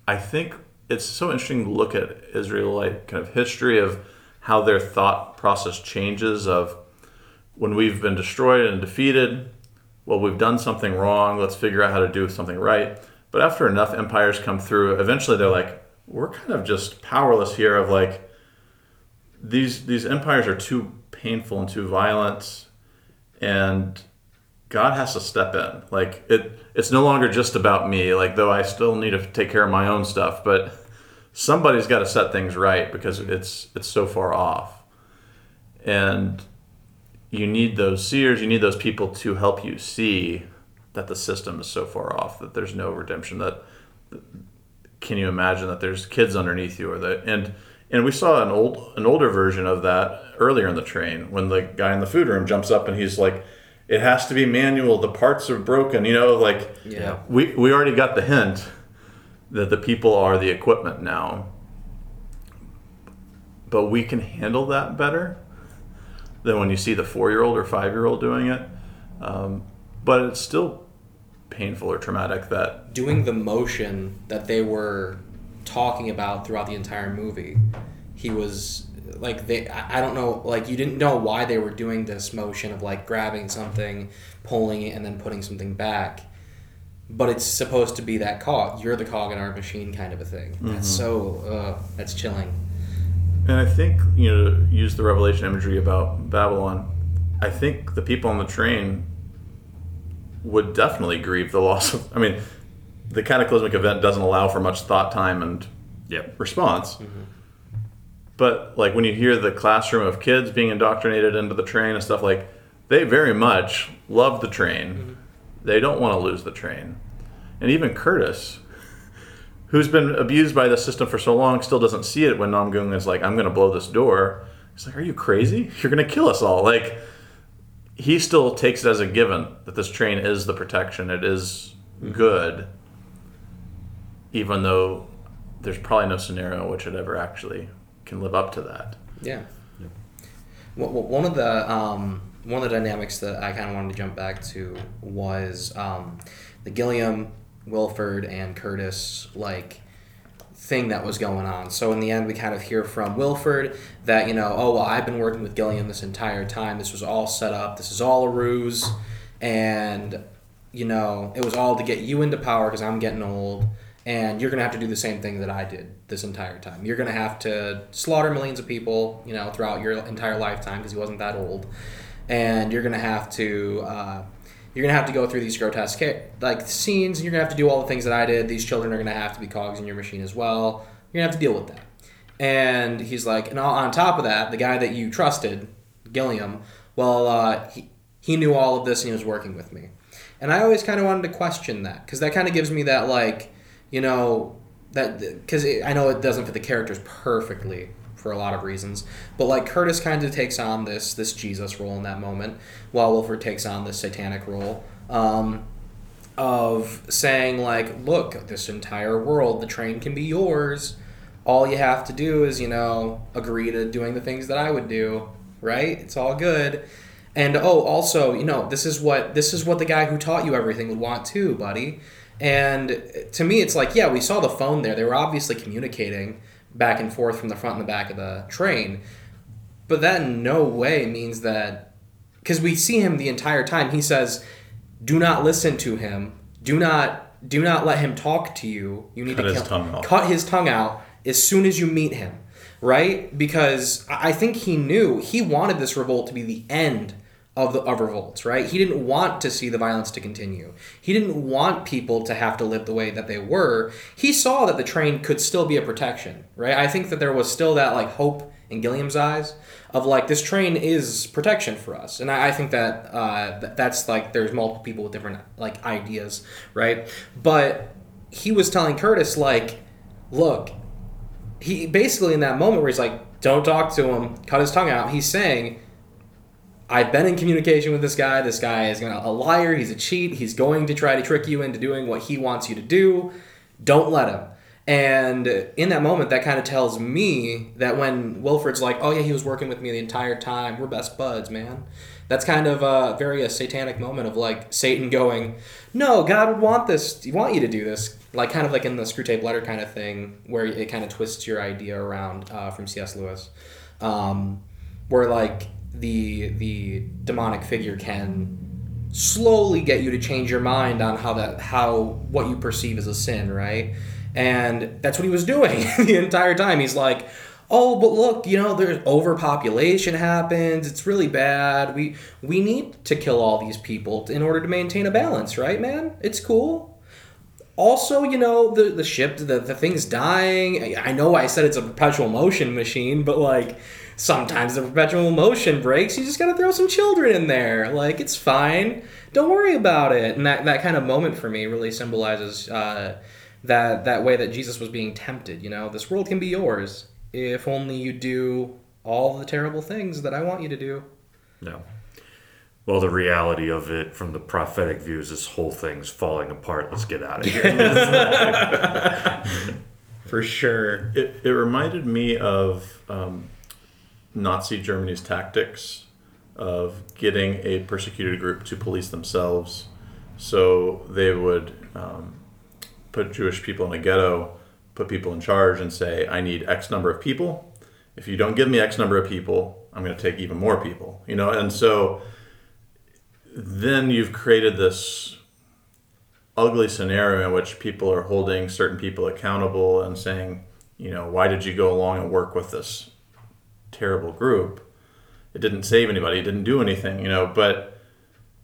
I think it's so interesting to look at Israelite kind of history of how their thought process changes of when we've been destroyed and defeated, well, we've done something wrong, let's figure out how to do something right. But after enough empires come through, eventually they're like, we're kind of just powerless here of like these these empires are too painful and too violent and God has to step in. Like it, it's no longer just about me. Like though I still need to take care of my own stuff, but somebody's got to set things right because it's it's so far off. And you need those seers. You need those people to help you see that the system is so far off that there's no redemption. That can you imagine that there's kids underneath you or that and and we saw an old an older version of that earlier in the train when the guy in the food room jumps up and he's like it has to be manual the parts are broken you know like Yeah. we we already got the hint that the people are the equipment now but we can handle that better than when you see the four-year-old or five-year-old doing it um, but it's still painful or traumatic that doing the motion that they were talking about throughout the entire movie. He was like they I don't know like you didn't know why they were doing this motion of like grabbing something, pulling it and then putting something back. But it's supposed to be that cog. You're the cog in our machine kind of a thing. That's so uh, that's chilling. And I think, you know, use the revelation imagery about Babylon, I think the people on the train would definitely grieve the loss of. I mean, the cataclysmic event doesn't allow for much thought time and Yep. response. But, like, when you hear the classroom of kids being indoctrinated into the train and stuff, like, they very much love the train. Mm-hmm. They don't want to lose the train. And even Curtis, who's been abused by the system for so long still doesn't see it when Namgung is like, I'm going to blow this door. He's like, Are you crazy? You're going to kill us all. Like, he still takes it as a given that this train is the protection, it is mm-hmm. good, even though there's probably no scenario in which it ever actually can live up to that. Yeah. Wh- wh- One of the um, one of the dynamics that I kind of wanted to jump back to was um, the Gilliam, Wilford, and Curtis like thing that was going on. So in the end, we kind of hear from Wilford that you know, oh well, I've been working with Gilliam this entire time. This was all set up. This is all a ruse, and you know, it was all to get you into power because I'm getting old, and you're gonna have to do the same thing that I did this entire time. You're gonna have to slaughter millions of people, you know, throughout your entire lifetime because he wasn't that old, and you're gonna have to. Uh, you're gonna have to go through these grotesque like scenes, and you're gonna have to do all the things that I did. These children are gonna have to be cogs in your machine as well. You're gonna have to deal with that. And he's like, and on top of that, the guy that you trusted, Gilliam, well, uh, he, he knew all of this and he was working with me. And I always kind of wanted to question that because that kind of gives me that, like, you know, that because I know it doesn't fit the characters perfectly for a lot of reasons, but like Curtis kind of takes on this this Jesus role in that moment, while Wilford takes on this satanic role. Um, of saying like look this entire world the train can be yours. All you have to do is you know agree to doing the things that i would do right? It's all good. And oh also you know this is what this is what the guy who taught you everything would want too buddy and to me it's like yeah we saw the phone there. They were obviously communicating back and forth from the front and the back of the train. But that in no way means that because we see him the entire time. He says do not listen to him. Do not do not let him talk to you. You need Cut to his kill cut his tongue out as soon as you meet him. Right? Because i I think he knew he wanted this revolt to be the end of the of revolts right? He didn't want to see the violence to continue. He didn't want people to have to live the way that they were. He saw that the train could still be a protection right? I think that there was still that like hope in gilliam's eyes of like this train is protection for us. And i, I think that uh, th- that's like there's multiple people with different like ideas right? But he was telling curtis like look he basically in that moment where he's like, "Don't talk to him," cut his tongue out. He's saying, "I've been in communication with this guy. This guy is gonna, a liar. He's a cheat. He's going to try to trick you into doing what he wants you to do. Don't let him." And in that moment, that kind of tells me that when Wilford's like, "Oh yeah, he was working with me the entire time. We're best buds, man." That's kind of a very a satanic moment of like Satan going, "No, God would want this. Want you to do this." Like kind of like in the Screwtape letter kind of thing, where it kind of twists your idea around uh, from C.S. Lewis, um, where like the the demonic figure can slowly get you to change your mind on how that how what you perceive as a sin, right? And that's what he was doing the entire time. He's like, "Oh, but look, you know, there's overpopulation happens. It's really bad. We we need to kill all these people in order to maintain a balance, right, man? It's cool." Also, you know, the the ship, the, the thing's dying. I I know I said it's a perpetual motion machine, but like sometimes the perpetual motion breaks. You just gotta throw some children in there. Like it's fine. Don't worry about it. And that, that kind of moment for me really symbolizes uh, that that way that Jesus was being tempted. You know, this world can be yours if only you do all the terrible things that I want you to do. No. Well, the reality of it from the prophetic view is this whole thing's falling apart. Let's get out of here. For sure. It, it reminded me of um, Nazi Germany's tactics of getting a persecuted group to police themselves. So they would um, put Jewish people in a ghetto, put people in charge, and say, I need X number of people. If you don't give me X number of people, I'm going to take even more people. You know, and so then you've created this ugly scenario in which people are holding certain people accountable and saying, you know, why did you go along and work with this terrible group? It didn't save anybody, it didn't do anything, you know, but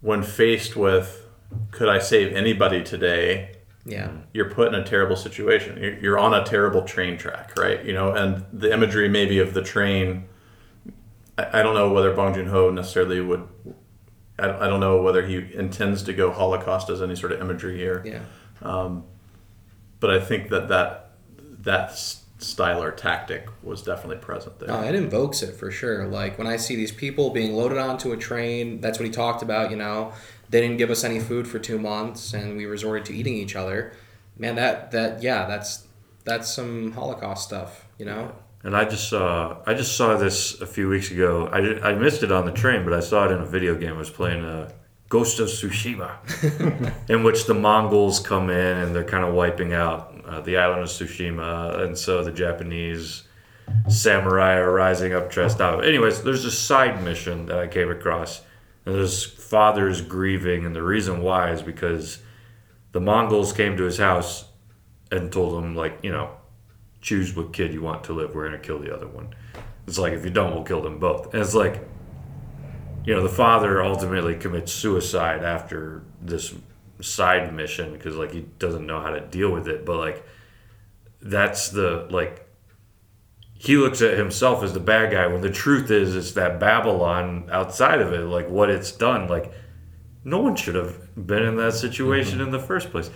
when faced with, could I save anybody today? Yeah. You're put in a terrible situation. You're, you're on a terrible train track, right? You know, and the imagery maybe of the train, I, don't know whether Bong Joon Ho necessarily would. I, I don't know whether he intends to go Holocaust as any sort of imagery here Yeah. Um, but I think that that that s- style or tactic was definitely present there. No, it invokes it for sure. Like when I see these people being loaded onto a train, that's what he talked about. You know, they didn't give us any food for two months, and we resorted to eating each other. Man, that that yeah, that's that's some Holocaust stuff. You know. And I just saw I just saw this a few weeks ago. I, did, I missed it on the train, but I saw it in a video game. I was playing a Ghost of Tsushima, in which the Mongols come in and they're kind of wiping out uh, the island of Tsushima, and so the Japanese samurai are rising up dressed out. Anyways, there's a side mission that I came across, and his father's grieving, and the reason why is because the Mongols came to his house and told him like you know choose what kid you want to live. We're gonna kill the other one. It's like if you don't, we'll kill them both. And it's like you know the father ultimately commits suicide after this side mission because like he doesn't know how to deal with it but like that's the like he looks at himself as the bad guy when the truth is it's that babylon outside of it like what it's done like no one should have been in that situation in the first place.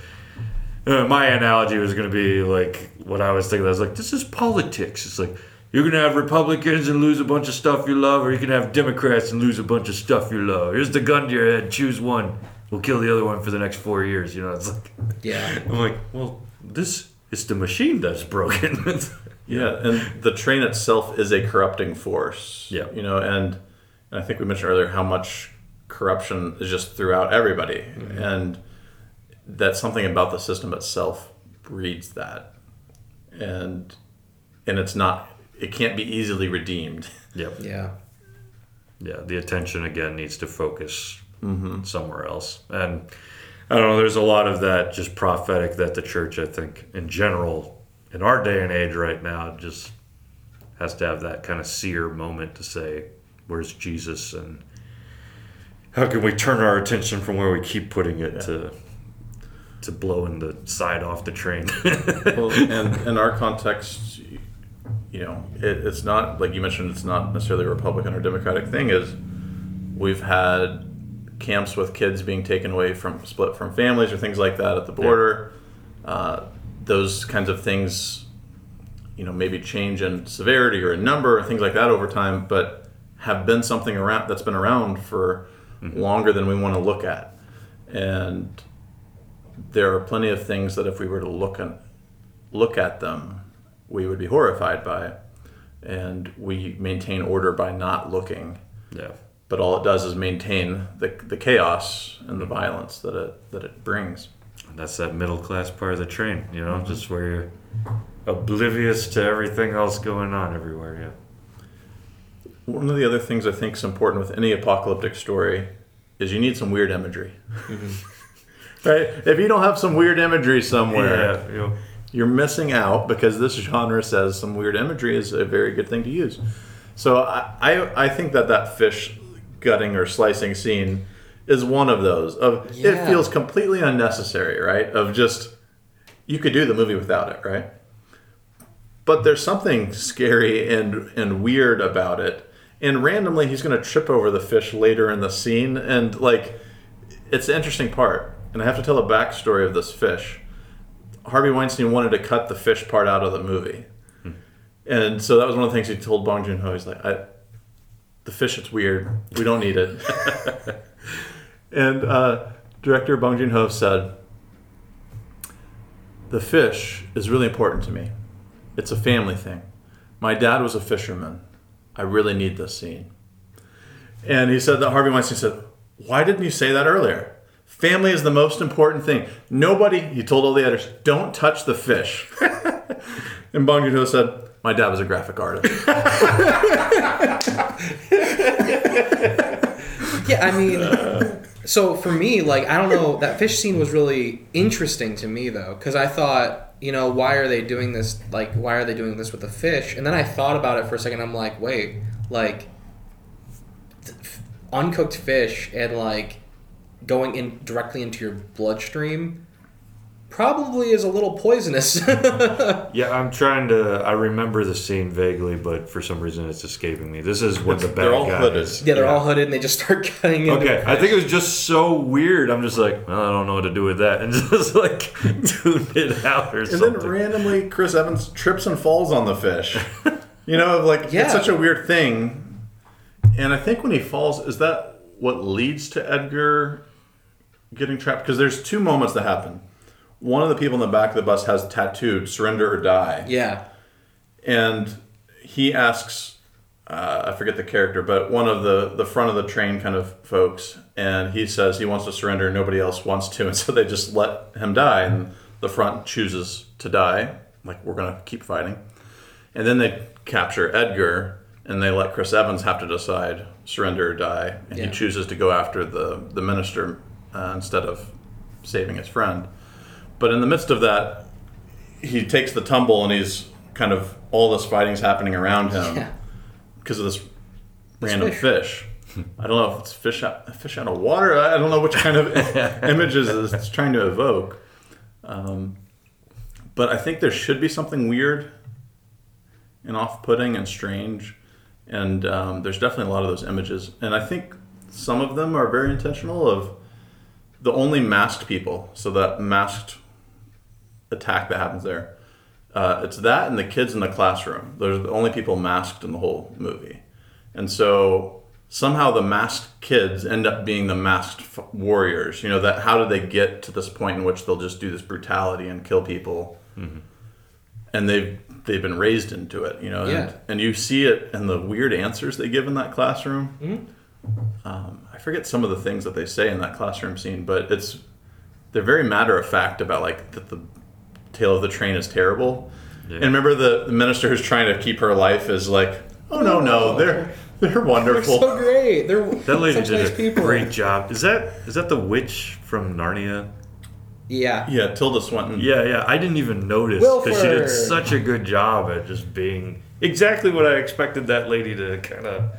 Uh, my analogy was going to be like what i was thinking i was like this is politics. It's like you're going to have republicans and lose a bunch of stuff you love or you can have democrats and lose a bunch of stuff you love. Here's the gun to your head choose one we'll kill the other one for the next four years you know it's like Yeah. i'm like well this is the machine that's broken Yeah, and the train itself is a corrupting force. Yeah. You know, and, and I think we mentioned earlier how much corruption is just throughout everybody. Mm-hmm. And that something about the system itself breeds that. And and it's not it can't be easily redeemed. yep Yeah. yeah, the attention again needs to focus Mm-hmm. somewhere else. And I don't know, there's a lot of that just prophetic that the church, I think, in general, in our day and age right now, just has to have that kind of seer moment to say, where's Jesus? And how can we turn our attention from where we keep putting it to to blowing the side off the train? well, and in our context, you know, it, it's not like you mentioned. It's not necessarily a Republican or Democratic thing. Is we've had camps with kids being taken away from split from families or things like that at the border. Uh, those kinds of things, you know, maybe change in severity or in number or things like that over time, but have been something around that's been around for longer than we want to look at, and there are plenty of things that if we were to look at look at them, we would be horrified by, and we maintain order by not looking. yeah. But all it does is maintain the, the chaos and the violence that it that it brings. And that's that middle class part of the train, you know, just where you're oblivious to everything else going on everywhere. Yeah. One of the other things I think is important with any apocalyptic story is you need some weird imagery. Mm-hmm. right? If you don't have some weird imagery somewhere, Yeah. Know, you're missing out because this genre says some weird imagery is a very good thing to use. So I, I, I think that that fish gutting or slicing scene is one of those. Of it feels completely unnecessary, right? Of just you could do the movie without it, right? But there's something scary and and weird about it. And randomly he's going to trip over the fish later in the scene and like it's the interesting part. And I have to tell a backstory of this fish. Harvey Weinstein wanted to cut the fish part out of the movie. Hmm. And so that was one of the things he told Bong Joon Ho. He's like, I, the fish, it's weird. We don't need it. and uh, director Bong Joon Ho said, the fish is really important to me. It's a family thing. My dad was a fisherman. I really need this scene. And he said that Harvey Weinstein said, Why didn't you say that earlier? Family is the most important thing. Nobody, he told all the editors, don't touch the fish. and Bong Joon Ho said, My dad was a graphic artist. Yeah, I mean, so for me, like, I don't know, that fish scene was really interesting to me, though, because I thought, you know, why are they doing this? Like, why are they doing this with the fish? And then I thought about it for a second. I'm like, wait, like, uncooked fish and, like, going in directly into your bloodstream probably is a little poisonous. Yeah, I'm trying to. I remember the scene vaguely, but for some reason it's escaping me. This is when the bad They're all guy hooded. is. yeah, they're all hooded and they just start cutting into Okay, I think it was just so weird. I'm just like, well, I don't know what to do with that, and just like tune it out or And something. And then randomly, Chris Evans trips and falls on the fish. You know, like Yeah. it's such a weird thing. And I think when he falls, is that what leads to Edgar getting trapped? Because there's two moments that happen. One of the people in the back of the bus has tattooed "Surrender or Die," Yeah. and he asks, uh, I forget the character, but one of the the front of the train kind of folks, and he says he wants to surrender, and nobody else wants to, and so they just let him die, and the front chooses to die, like we're gonna keep fighting, and then they capture Edgar, and they let Chris Evans have to decide surrender or die, and Yeah. he chooses to go after the the minister uh, instead of saving his friend. But in the midst of that, he takes the tumble, and he's kind of all this fighting's happening around him Yeah. because of this random fish. fish. I don't know if it's fish out fish out of water. I don't know which kind of images it's trying to evoke. Um, but I think there should be something weird and off-putting and strange, and um, there's definitely a lot of those images. And I think some of them are very intentional. Of the only masked people, so that masked attack that happens there. Uh, it's that and the kids in the classroom. Those are the only people masked in the whole movie. And so somehow the masked kids end up being the masked f- warriors. You know, that how do they get to this point in which they'll just do this brutality and kill people? And they've they've been raised into it, you know. Yeah. And, and you see it in the weird answers they give in that classroom. Um, I forget some of the things that they say in that classroom scene, but it's they're very matter of fact about like that the tail of the train is terrible. Yeah. And remember the, the minister who's trying to keep her life is like, oh no no they're they're wonderful. They're wonderful. so great. They're That lady such did nice a people. great job. Is that is that the witch from Narnia? Yeah. yeah, Tilda Swinton. Yeah, yeah. I didn't even notice because she did such a good job at just being exactly what I expected that lady to kind of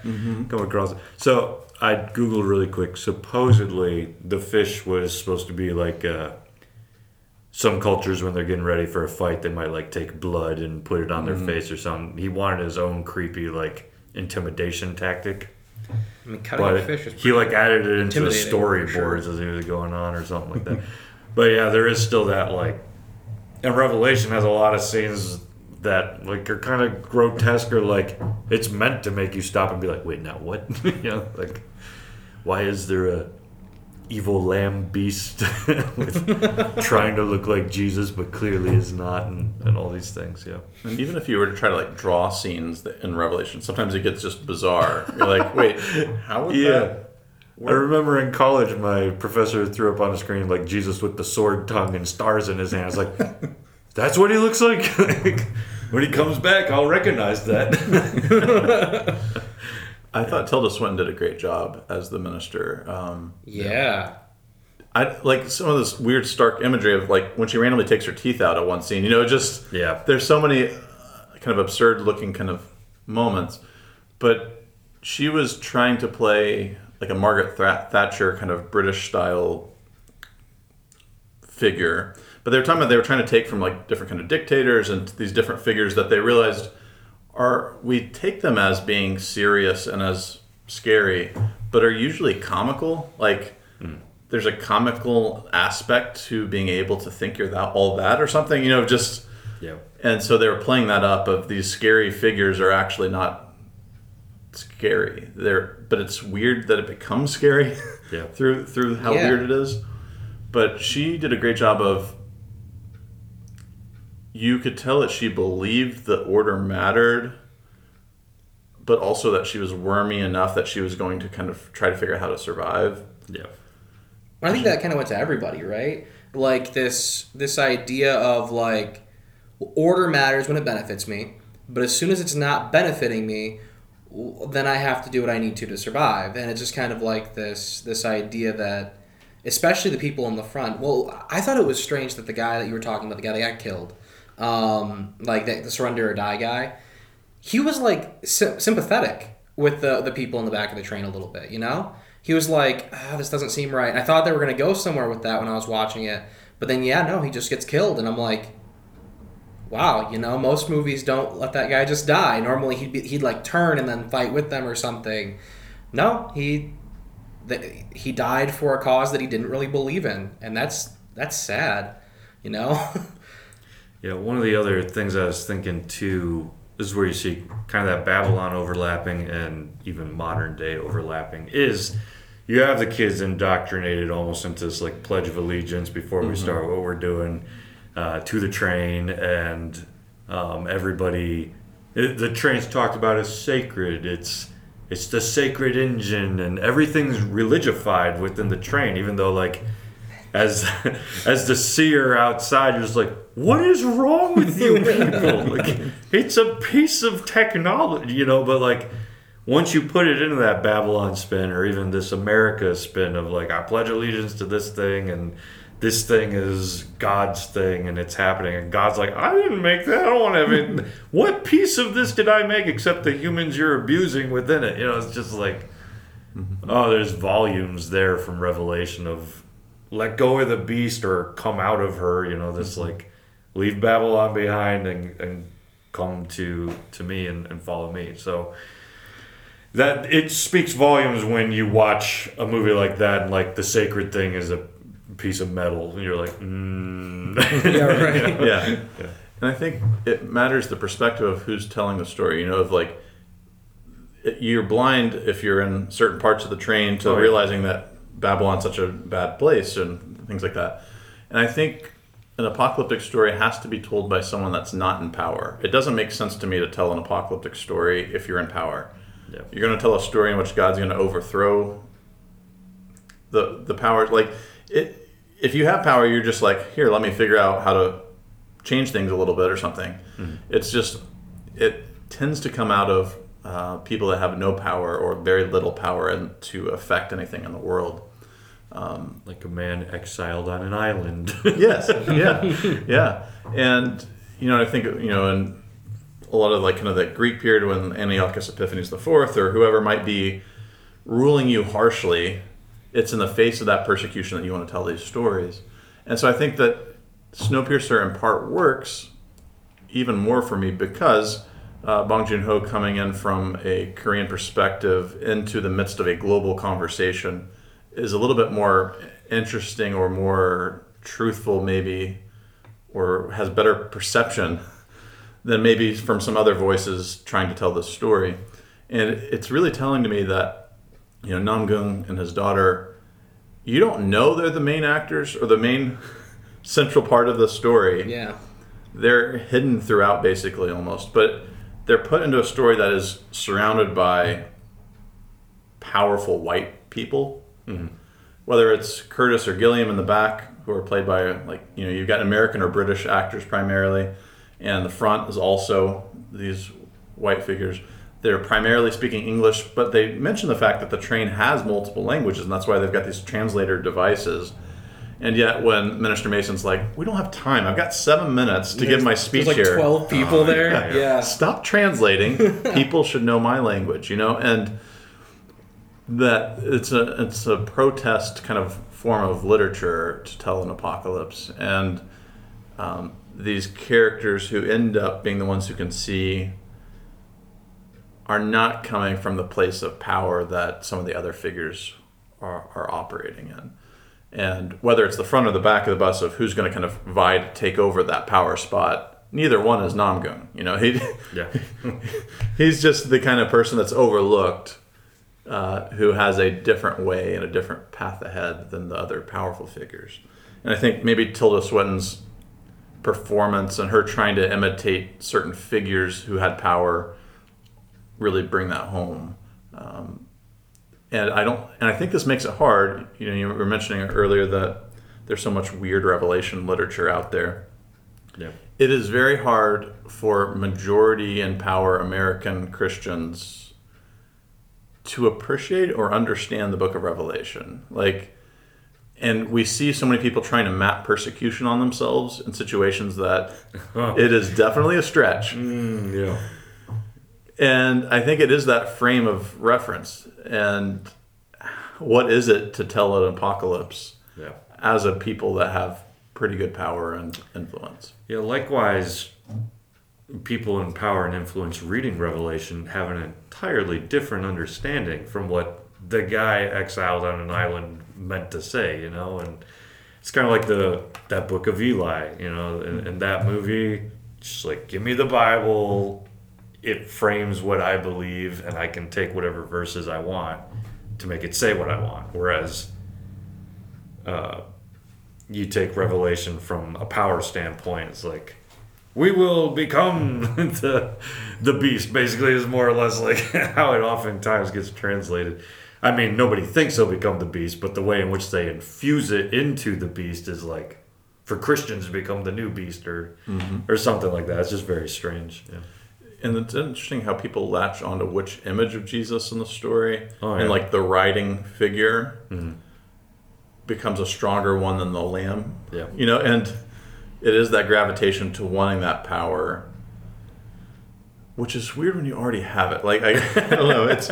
come across. So I googled really quick. Supposedly, the fish was supposed to be like uh, some cultures when they're getting ready for a fight, they might like take blood and put it on their mm-hmm. face or something. He wanted his own creepy like intimidation tactic. I mean, cutting But fish is he like added it into the for sure. storyboards as he was going on or something like that. but yeah, there is still that like, and Revelation has a lot of scenes that like are kind of grotesque or like it's meant to make you stop and be like, wait, now what? you know, like why is there a evil lamb beast with trying to look like Jesus but clearly is not, and, and all these things. Yeah. And even if you were to try to like draw scenes that, in Revelation, sometimes it gets just bizarre. You're like, wait, how would Yeah. that? I remember in college, my professor threw up on the screen like Jesus with the sword tongue and stars in his hands. Like, that's what he looks like. when he comes back, I'll recognize that. I thought Tilda Swinton did a great job as the minister. Um, Yeah. I like some of this weird stark imagery of like when she randomly takes her teeth out at one scene. You know, just Yeah. There's so many uh, kind of absurd looking kind of moments, but she was trying to play like a Margaret Tha- Thatcher kind of British style figure. But they were talking about they were trying to take from like different kind of dictators and these different figures that they realized are we take them as being serious and as scary, but are usually comical. Like hmm. there's a comical aspect to being able to think you're that all that or something. You know, just yeah. and so they were playing that up of these scary figures are actually not scary. They're but it's weird that it becomes scary Yeah. through through how Yeah. weird it is. But she did a great job of you could tell that she believed the order mattered, but also that she was wormy enough that she was going to kind of try to figure out how to survive. Yeah. I think that kind of went to everybody, right? Like this this idea of like order matters when it benefits me, but as soon as it's not benefiting me, then I have to do what I need to to survive. And it's just kind of like this this idea that especially the people in the front. Well, I thought it was strange that the guy that you were talking about, the guy that got killed, um, like the, the surrender or die guy, he was like sy- sympathetic with the the people in the back of the train a little bit, you know? He was like, ah, this doesn't seem right. I thought they were to go somewhere with that when I was watching it. But then, yeah, no, he just gets killed. And I'm like, wow, you know, most movies don't let that guy just die. Normally he'd, be, he'd like turn and then fight with them or something. No, he th- he died for a cause that he didn't really believe in. And that's that's sad, you know? Yeah, one of the other things I was thinking too this is where you see kind of that Babylon overlapping and even modern day overlapping is you have the kids indoctrinated almost into this like pledge of allegiance before we start what we're doing uh, to the train and um, everybody it, the train's talked about as sacred. It's it's the sacred engine and everything's religified within the train even though like as as the seer outside, you're just like, what is wrong with you people? Like, it's a piece of technology, you know. But like, once you put it into that Babylon spin, or even this America spin of like, I pledge allegiance to this thing, and this thing is God's thing, and it's happening, and God's like, I didn't make that. I don't want to have it. what piece of this did I make except the humans you're abusing within it? You know, it's just like. Mm-hmm. Oh, there's volumes there from Revelation of let go of the beast or come out of her. You know, this like leave Babylon behind and, and come to to me and, and follow me. So that it speaks volumes when you watch a movie like that and like the sacred thing is a piece of metal and you're like, mm. Yeah, right. yeah. And I think it matters the perspective of who's telling the story. You know, of like you're blind if you're in certain parts of the train to Oh, yeah. realizing that Babylon's such a bad place and things like that. And I think an apocalyptic story has to be told by someone that's not in power. It doesn't make sense to me to tell an apocalyptic story if you're in power. Yeah. You're going to tell a story in which God's going to overthrow the the powers. Like it, if you have power, you're just like, here, let me figure out how to change things a little bit or something. Mm-hmm. It's just it tends to come out of uh, people that have no power or very little power and to affect anything in the world. like a man exiled on an island. yes yeah yeah and you know i think you know in a lot of like kind of that greek period when antiochus epiphanes the fourth or whoever might be ruling you harshly it's in the face of that persecution that you want to tell these stories and so i think that snowpiercer in part works even more for me because uh, Bong Joon Ho coming in from a Korean perspective into the midst of a global conversation is a little bit more interesting or more truthful, maybe, or has better perception than maybe from some other voices trying to tell this story. And it's really telling to me that, you know, Namgung and his daughter, you don't know they're the main actors or the main central part of the story Yeah. they're hidden throughout basically almost but they're put into a story that is surrounded by powerful white people. Mm-hmm. Whether it's curtis or gilliam in the back who are played by like you know you've got american or british actors primarily and the front is also these white figures. They're primarily speaking english but they mention the fact that the train has multiple languages and that's why they've got these translator devices and yet, when Minister Mason's like, "We don't have time. I've got seven minutes to give my speech like here. 12 people there. yeah. Yeah. Stop translating. People should know my language, you know." And that it's a it's a protest kind of form of literature to tell an apocalypse, and um, these characters who end up being the ones who can see are not coming from the place of power that some of the other figures are, are operating in. And whether it's the front or the back of the bus of who's going to kind of vie to take over that power spot, neither one is Namgung. You know, he yeah. he's just the kind of person that's overlooked, uh, who has a different way and a different path ahead than the other powerful figures. And I think maybe Tilda Swinton's performance and her trying to imitate certain figures who had power really bring that home. Um, and I don't, and I think this makes it hard. You know, you were mentioning earlier that there's so much weird revelation literature out there Yeah. it is very hard for majority in power American Christians to appreciate or understand the book of Revelation. Like, and we see so many people trying to map persecution on themselves in situations that it is definitely a stretch. Mm, yeah. And I think it is that frame of reference. And what is it to tell an apocalypse Yeah. as a people that have pretty good power and influence? Yeah, likewise, people in power and influence reading Revelation have an entirely different understanding from what the guy exiled on an island meant to say, you know, and it's kind of like the that book of Eli, you know, in, in that movie, just like give me the Bible, it frames what I believe, and I can take whatever verses I want to make it say what I want. Whereas, uh, you take Revelation from a power standpoint, it's like we will become the the beast. Basically, is more or less like how it oftentimes gets translated. I mean, nobody thinks they'll become the beast, but the way in which they infuse it into the beast is like for Christians to become the new beast or or something like that. It's just very strange. Yeah. And it's interesting how people latch onto which image of Jesus in the story, Oh, and like the riding figure mm-hmm. becomes a stronger one than the lamb. Yeah. you know, and it is that gravitation to wanting that power, which is weird when you already have it. Like I, I don't know, it's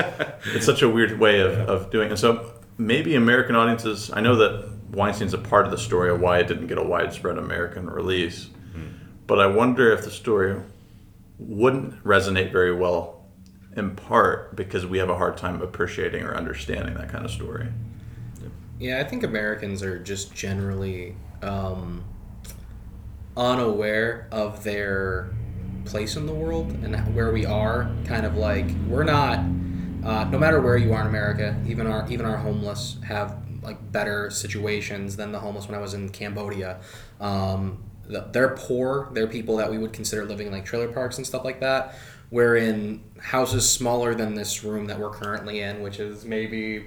it's such a weird way of, of doing it. And so maybe American audiences. I know that Weinstein's a part of the story of why it didn't get a widespread American release, mm-hmm. but I wonder if the story wouldn't resonate very well in part because we have a hard time appreciating or understanding that kind of story. Yeah, I think Americans are just generally um, unaware of their place in the world and where we are. Kind of like we're not. Uh, no matter where you are in America, even our even our homeless have like better situations than the homeless when I was in Cambodia. Um, they're poor. They're people that we would consider living in like trailer parks and stuff like that. We're in houses smaller than this room that we're currently in, which is maybe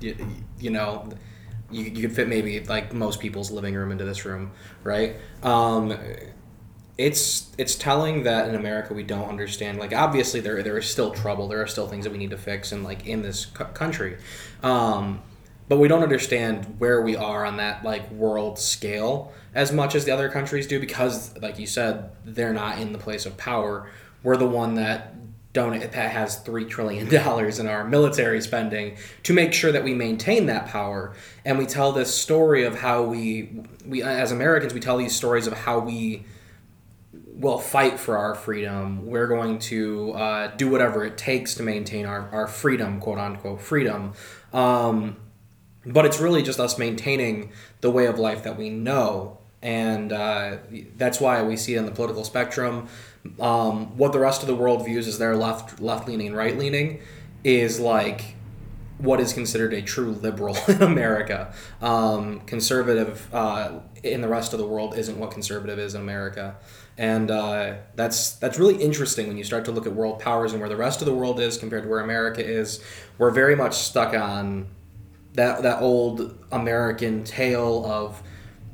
you, you know you, you could fit maybe like most people's living room into this room right um, it's it's telling that in america we don't understand like obviously there there is still trouble there are still things that we need to fix and like in this cu- country um, but we don't understand where we are on that like world scale as much as the other countries do because like you said they're not in the place of power. We're the one that don't that has three trillion dollars in our military spending to make sure that we maintain that power. And we tell this story of how we we as Americans we tell these stories of how we will fight for our freedom. We're going to uh, do whatever it takes to maintain our, our freedom quote unquote freedom. Um, but it's really just us maintaining the way of life that we know and uh, that's why we see it on the political spectrum um, what the rest of the world views as their left left leaning and right leaning is like what is considered a true liberal in America. Um, conservative uh, in the rest of the world isn't what conservative is in America, and uh, that's that's really interesting when you start to look at world powers and where the rest of the world is compared to where America is. We're very much stuck on that that old American tale of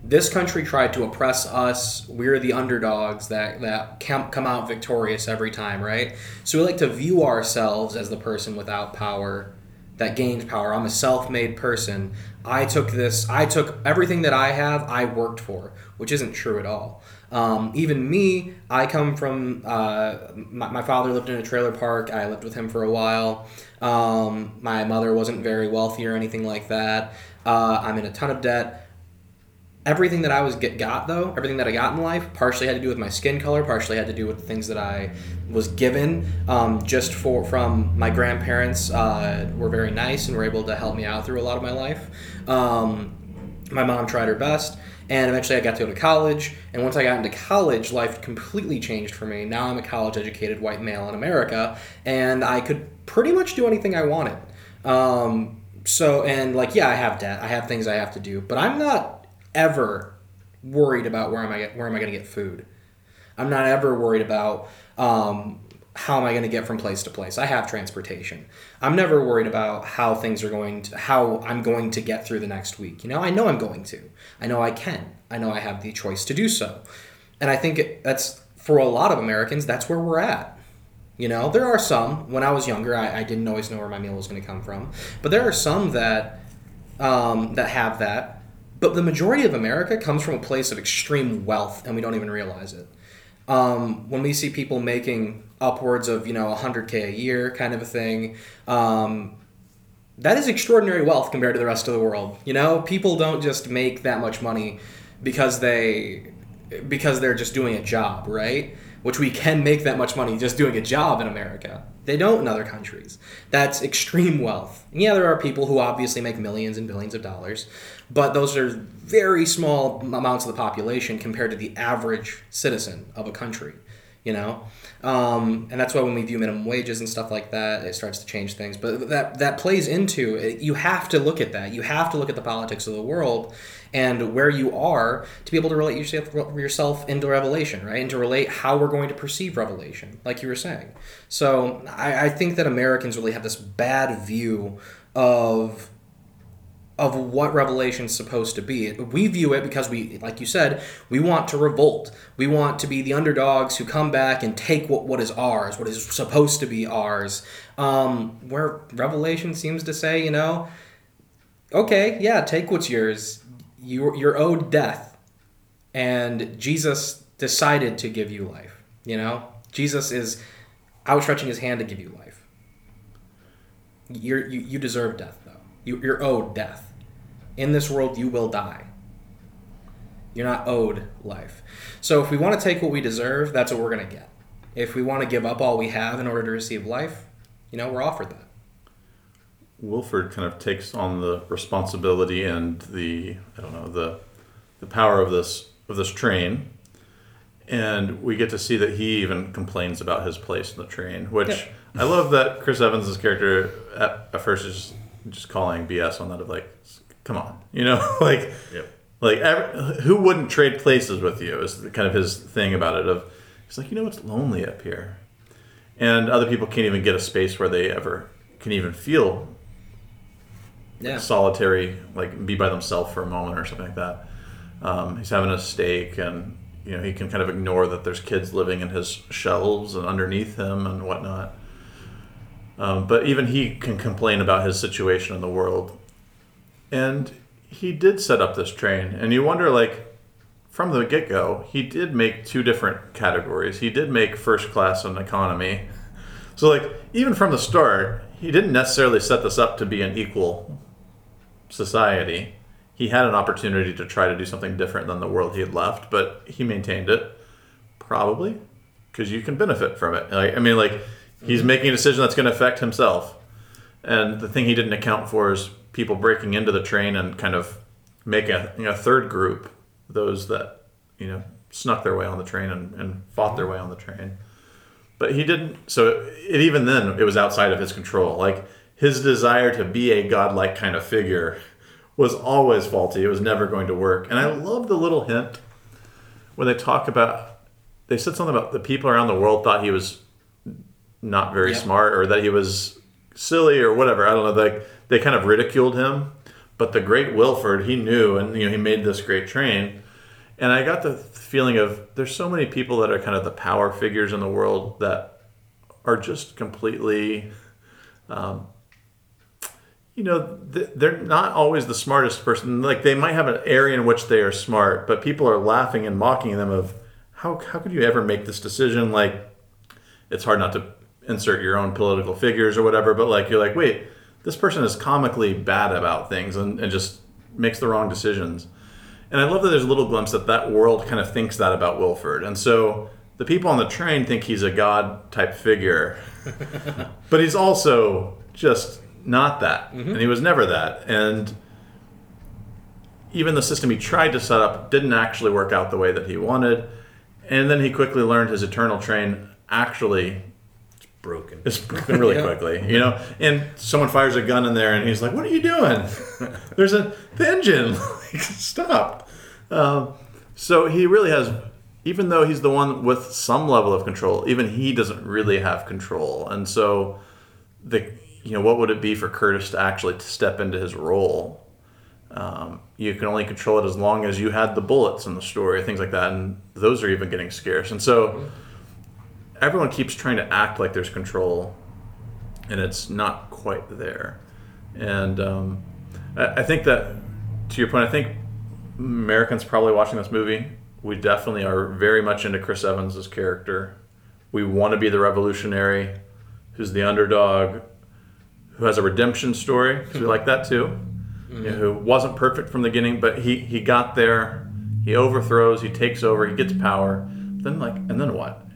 this country tried to oppress us. We're the underdogs that that come out victorious every time, right? So we like to view ourselves as the person without power that gained power. I'm a self-made person. I took this. I took everything that I have. I worked for, which isn't true at all. Um, even me, I come from. Uh, my, my father lived in a trailer park. I lived with him for a while. Um, my mother wasn't very wealthy or anything like that. Uh, I'm in a ton of debt everything that I was get got though, everything that I got in life, partially had to do with my skin color, partially had to do with the things that I was given. Um, just for from my grandparents uh, were very nice and were able to help me out through a lot of my life. Um, my mom tried her best. And eventually, I got to go to college. And once I got into college, life completely changed for me. Now I'm a college educated white male in America, and I could pretty much do anything I wanted. Um, so, and like, yeah, I have debt. I have things I have to do, but I'm not ever worried about where am I where am I going to get food. I'm not ever worried about um, how am I going to get from place to place. I have transportation. I'm never worried about how things are going to how I'm going to get through the next week. You know, I know I'm going to. I know I can. I know I have the choice to do so. And I think that's for a lot of Americans. That's where we're at. You know, there are some. When I was younger, I, I didn't always know where my meal was going to come from. But there are some that um, that have that. But the majority of America comes from a place of extreme wealth, and we don't even realize it. Um, when we see people making upwards of you know 100k a year, kind of a thing, um, that is extraordinary wealth compared to the rest of the world. You know, people don't just make that much money because they because they're just doing a job, right? Which we can make that much money just doing a job in America. They don't in other countries. That's extreme wealth. And yeah, there are people who obviously make millions and billions of dollars, but those are very small amounts of the population compared to the average citizen of a country. You know? Um, and that's why when we view minimum wages and stuff like that it starts to change things. But that that plays into it. you have to look at that. You have to look at the politics of the world and where you are to be able to relate yourself, yourself into revelation right? And to relate how we're going to perceive revelation like you were saying. So I, I think that americans really have this bad view of of what revelation is supposed to be. We view it because we, like you said, we want to revolt. We want to be the underdogs who come back and take what, what is ours, what is supposed to be ours. Um, where Revelation seems to say, you know, okay, yeah, take what's yours. You're, you're owed death. And Jesus decided to give you life. You know, Jesus is outstretching his hand to give you life. You're, you, you deserve death, though. You, you're owed death in this world you will die. You're not owed life. So if we want to take what we deserve, that's what we're going to get. If we want to give up all we have in order to receive life, you know, we're offered that. Wilford kind of takes on the responsibility and the I don't know the the power of this of this train, and we get to see that he even complains about his place in the train, which yeah. I love that Chris Evans's character at, at first is just calling BS on that of like come on, you know, like, yep. like every, who wouldn't trade places with you is kind of his thing about it. Of he's like, you know, it's lonely up here, and other people can't even get a space where they ever can even feel yeah. solitary, like be by themselves for a moment or something like that. Um, he's having a steak, and you know he can kind of ignore that there's kids living in his shelves and underneath him and whatnot. Um, but even he can complain about his situation in the world and he did set up this train, and you wonder, like, from the get go, he did make two different categories. He did make first class and economy. So, like, even from the start, he didn't necessarily set this up to be an equal society. He had an opportunity to try to do something different than the world he had left, but he maintained it, probably, because you can benefit from it. Like, I mean, like, he's mm-hmm. making a decision that's going to affect himself. And the thing he didn't account for is people breaking into the train and kind of make a you know, third group, those that you know snuck their way on the train and, and fought their way on the train. But he didn't. So it, even then, it was outside of his control. Like his desire to be a godlike kind of figure was always faulty. It was never going to work. And I love the little hint when they talk about. They said something about the people around the world thought he was not very smart or that he was silly or whatever. I don't know. Like they kind of ridiculed him. But the great Wilford, he knew, and you know, he made this great train. And I got the feeling of there's so many people that are kind of the power figures in the world that are just completely, um, you know, they're not always the smartest person. Like they might have an area in which they are smart, but people are laughing and mocking them of how how could you ever make this decision? Like it's hard not to insert your own political figures or whatever, but like you're like, wait, this person is comically bad about things and, and just makes the wrong decisions. And I love that there's a little glimpse that that world kind of thinks that about Wilford. And so the people on the train think he's a god type figure, but he's also just not that. Mm-hmm. And he was never that. And even the system he tried to set up didn't actually work out the way that he wanted. And then he quickly learned his eternal train actually broken. It's broken really yeah. quickly, you know. And someone fires a gun in there, and he's like, "What are you doing? There's a the engine. like, stop." Um, so he really has, even though he's the one with some level of control, even he doesn't really have control. And so, the you know, what would it be for Curtis to actually to step into his role? Um, you can only control it as long as you had the bullets in the story, things like that, and those are even getting scarce. And so everyone keeps trying to act like there's control, and it's not quite there. And um, I, I think that, to your point, I think Americans probably watching this movie, we definitely are very much into Chris Evans's character. We want to be the revolutionary, who's the underdog, who has a redemption story. Because we like that too. Mm-hmm. You know, who wasn't perfect from the beginning, but he he got there. He overthrows. He takes over. He gets power. Then like, and then what?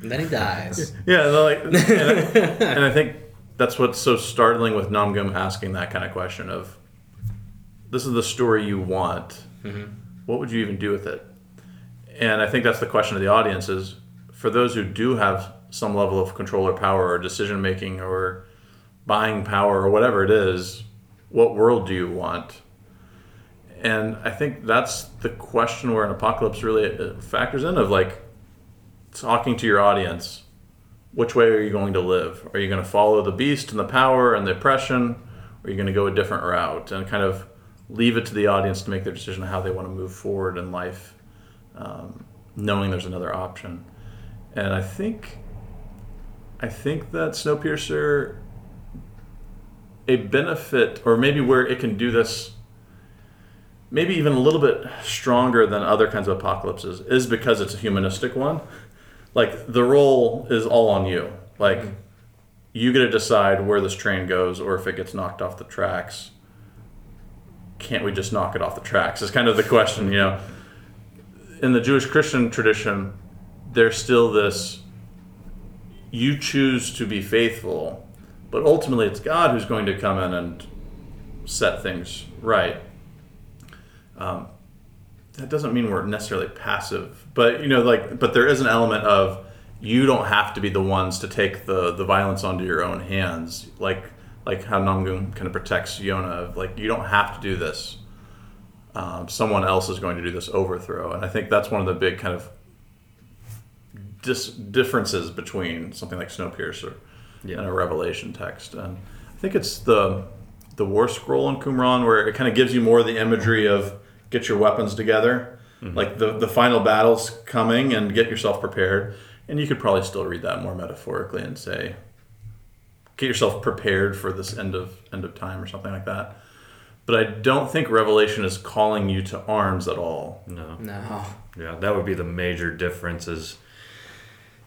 And then he dies. yeah, like, and I, and I think that's what's so startling with Namgung asking that kind of question of, this is the story you want. Mm-hmm. What would you even do with it? And I think that's the question of the audience is, for those who do have some level of control or power or decision making or buying power or whatever it is, what world do you want? And I think that's the question where an apocalypse really factors in of like talking to your audience. Which way are you going to live? Are you going to follow the beast and the power and the oppression? Or are you going to go a different route and kind of leave it to the audience to make their decision on how they want to move forward in life, um, knowing there's another option? And I think, I think that Snowpiercer, a benefit, or maybe where it can do this maybe even a little bit stronger than other kinds of apocalypses is because it's a humanistic one. Like the role is all on you. Like you get to decide where this train goes or if it gets knocked off the tracks. Can't we just knock it off the tracks? Is kind of the question, you know. In the Jewish Christian tradition, there's still this you choose to be faithful, but ultimately it's God who's going to come in and set things right um, that doesn't mean we're necessarily passive, but you know, like, but there is an element of you don't have to be the ones to take the the violence onto your own hands, like like how Namgung kind of protects Yona. Like, you don't have to do this. Um, someone else is going to do this overthrow, and I think that's one of the big kind of dis- differences between something like Snowpiercer Yeah. and a Revelation text. And I think it's the the War Scroll in Qumran where it kind of gives you more of the imagery of get your weapons together, like the the final battle's coming, and get yourself prepared. And you could probably still read that more metaphorically and say, get yourself prepared for this end of end of time or something like that. But I don't think Revelation is calling you to arms at all. No. No. Yeah, that would be the major difference. Is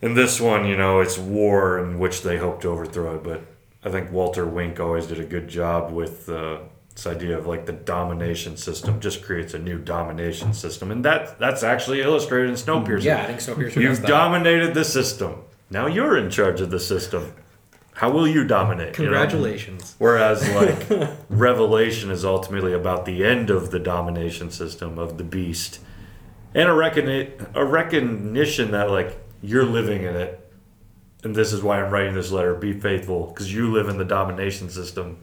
in this one, you know, it's war in which they hope to overthrow it, but I think Walter Wink always did a good job with uh, this idea of like the domination system just creates a new domination system, and that that's actually illustrated in Snowpiercer. Mm, yeah, I think Snowpiercer You've dominated the system. Now you're in charge of the system. How will you dominate? you know? Congratulations. Whereas, like, Revelation is ultimately about the end of the domination system of the beast, and a recogni- a recognition that like you're living in it, and this is why I'm writing this letter. Be faithful, because you live in the domination system,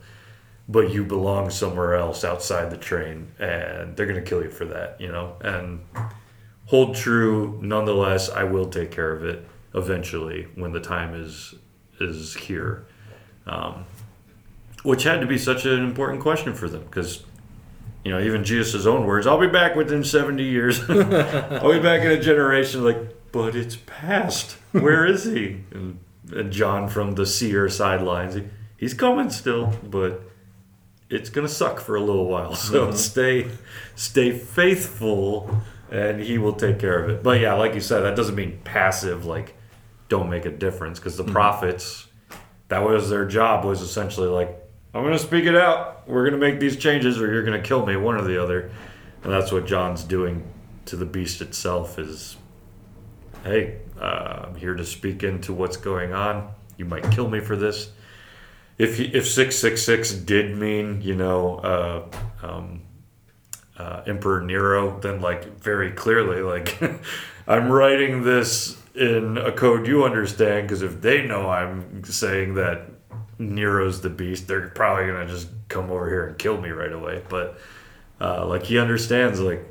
but you belong somewhere else outside the train, and they're gonna kill you for that, you know. And hold true, nonetheless. I will take care of it eventually when the time is is here. Um, which had to be such an important question for them because you know even jesus' own words i'll be back within 70 years i'll be back in a generation like but it's past where is he and, and john from the seer sidelines he, he's coming still but it's gonna suck for a little while so stay stay faithful and he will take care of it. But yeah like you said that doesn't mean passive like don't make a difference because the prophets that was their job was essentially like i'm going to speak it out. We're going to make these changes or you're going to kill me one or the other. And that's what john's doing to the beast itself is hey uh, i'm here to speak into what's going on. You might kill me for this if if 666 did mean you know uh, um, uh, Emperor Nero, then like very clearly, like I'm writing this in a code you understand because if they know I'm saying that Nero's the beast, they're probably gonna just come over here and kill me right away. But uh, like he understands, like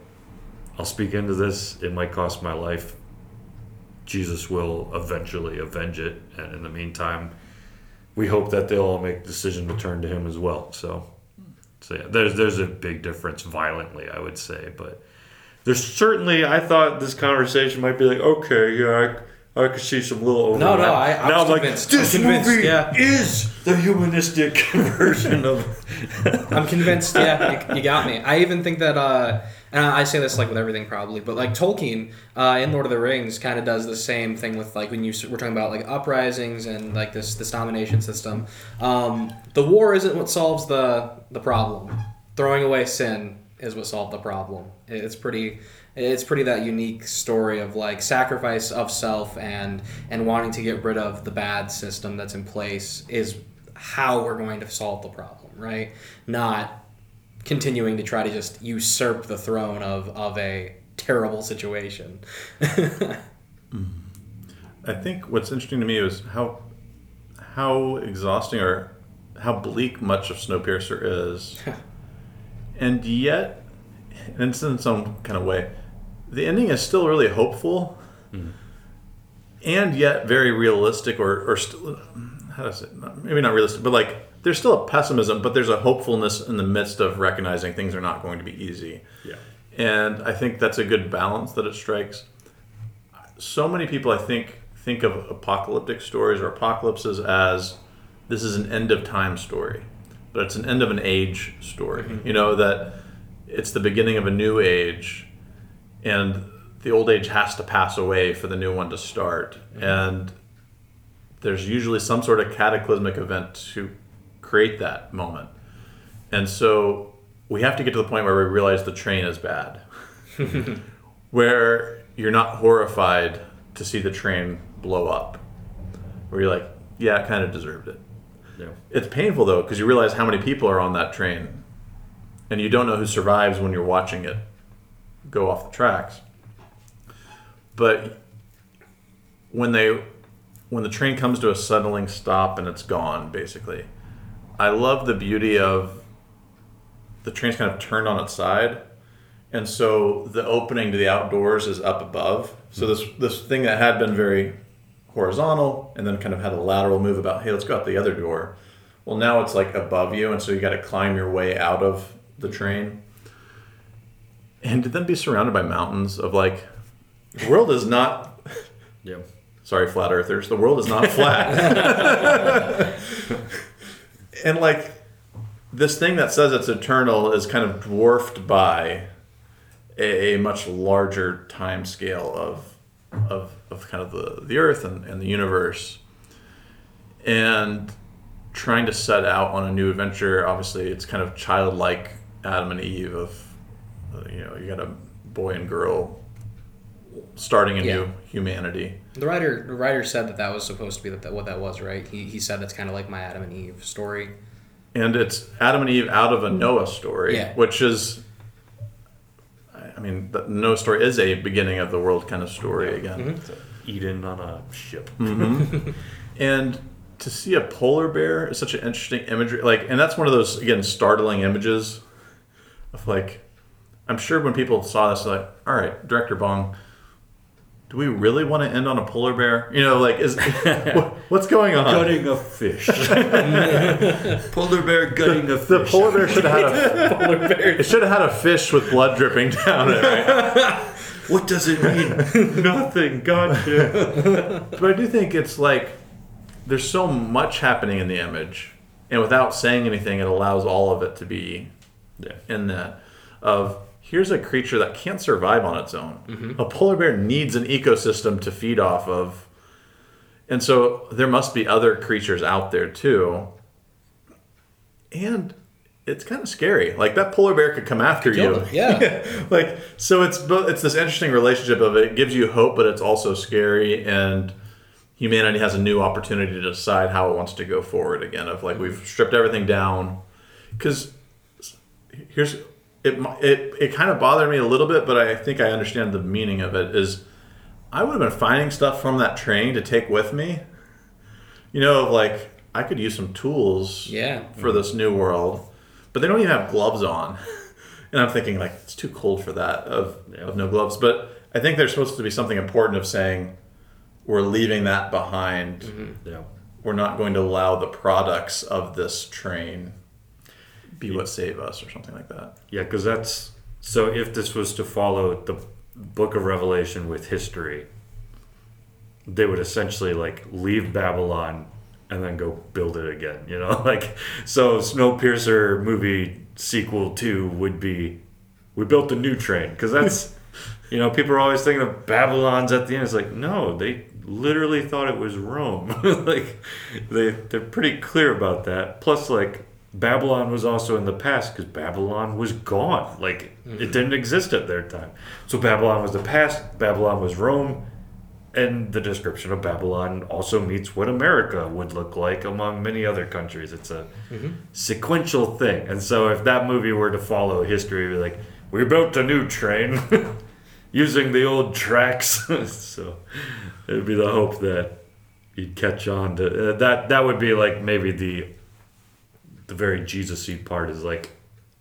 I'll speak into this. It might cost my life. Jesus will eventually avenge it, and in the meantime, we hope that they'll all make the decision to turn to Him as well. So. So yeah, there's there's a big difference violently, I would say, but there's certainly I thought this conversation might be like, okay, yeah, I, I could see some little overlap. No, no, I- I now I'm convinced. like, this I'm convinced, movie yeah. is the humanistic version of. I'm convinced. Yeah, you, you got me. I even think that, uh, and I say this like with everything probably, but like Tolkien uh, in Lord of the Rings kind of does the same thing with like when you we're talking about like uprisings and like this this domination system. Um, the war isn't what solves the the problem. Throwing away sin is what solved the problem. It's pretty. It's pretty that unique story of like sacrifice of self and and wanting to get rid of the bad system that's in place is how we're going to solve the problem, right? Not continuing to try to just usurp the throne of, of a terrible situation. I think what's interesting to me is how how exhausting or how bleak much of Snowpiercer is, and yet, and it's in some kind of way, the ending is still really hopeful, mm-hmm. and yet very realistic, or or still how does it maybe not realistic, but like there's still a pessimism, but there's a hopefulness in the midst of recognizing things are not going to be easy. Yeah. And I think that's a good balance that it strikes. So many people, I think, think of apocalyptic stories or apocalypses as this is an end of time story, but it's an end of an age story. Mm-hmm. You know, that it's the beginning of a new age, and the old age has to pass away for the new one to start. Mm-hmm. And there's usually some sort of cataclysmic event to create that moment. And so we have to get to the point where we realize the train is bad. where you're not horrified to see the train blow up. Where you're like, yeah, it kind of deserved it. Yeah. It's painful though, because you realize how many people are on that train. And you don't know who survives when you're watching it go off the tracks. But when they when the train comes to a settling stop and it's gone, basically, I love the beauty of the train's kind of turned on its side, and so the opening to the outdoors is up above. So hmm. this this thing that had been very horizontal and then kind of had a lateral move about hey let's go out the other door. Well now it's like above you, and so you got to climb your way out of the train, and to then be surrounded by mountains of like the world is not Yeah. sorry flat earthers the world is not flat and like this thing that says it's eternal is kind of dwarfed by a, a much larger time scale of of, of kind of the, the earth and, and the universe and trying to set out on a new adventure obviously it's kind of childlike adam and eve of you know you got a boy and girl starting a Yeah. new humanity The writer, the writer said that that was supposed to be that, that what that was, right? He, he said that's kind of like my Adam and Eve story. and it's Adam and Eve out of a Noah story, Yeah. which is, I mean, the Noah story is a beginning of the world kind of story again. Mm-hmm. Eden on a ship. Mm-hmm. And to see a polar bear is such an interesting imagery, like, and that's one of those again startling images of like, I'm sure when people saw this, they're like, all right, director Bong. Do we really want to end on a polar bear? You know, like, is what- what's going on? Gutting a fish. Polar bear gutting a fish. The polar bear should have had a polar bear. It should have had a fish with blood dripping down it. Right? What does it mean? Nothing. Gotcha. But I do think it's like there's so much happening in the image, and without saying anything, it allows all of it to be Yeah. in that. Of here's a creature that can't survive on its own. Mm-hmm. A polar bear needs an ecosystem to feed off of, and so there must be other creatures out there too. And it's kind of scary. Like that polar bear could come after you. Yeah. like so it's both it's this interesting relationship of it gives you hope but it's also scary and humanity has a new opportunity to decide how it wants to go forward again of like we've stripped everything down because here's it it it kind of bothered me a little bit but i think i understand the meaning of it is i would have been finding stuff from that train to take with me you know like i could use some tools Yeah. for this new world but they don't even have gloves on and i'm thinking like it's too cold for that of, of no gloves but i think there's supposed to be something important of saying we're leaving that behind mm-hmm. Yeah. we're not going to allow the products of this train be what save us or something like that Yeah, because that's so. If this was to follow the Book of Revelation with history, they would essentially like leave Babylon and then go build it again. You know, like so. Snowpiercer movie sequel two would be we built a new train because that's you know people are always thinking of Babylon's at the end. It's like no, they literally thought it was Rome. like they they're pretty clear about that. Plus, like Babylon was also in the past because Babylon was gone. Like it didn't exist at their time. So Babylon was the past. Babylon was Rome. And the description of Babylon also meets what America would look like among many other countries. It's a sequential thing. And so if that movie were to follow history, it'd be like, we built a new train. using the old tracks. so it'd be the hope that you'd catch on to uh, that. That would be like maybe the the very Jesus-y part is like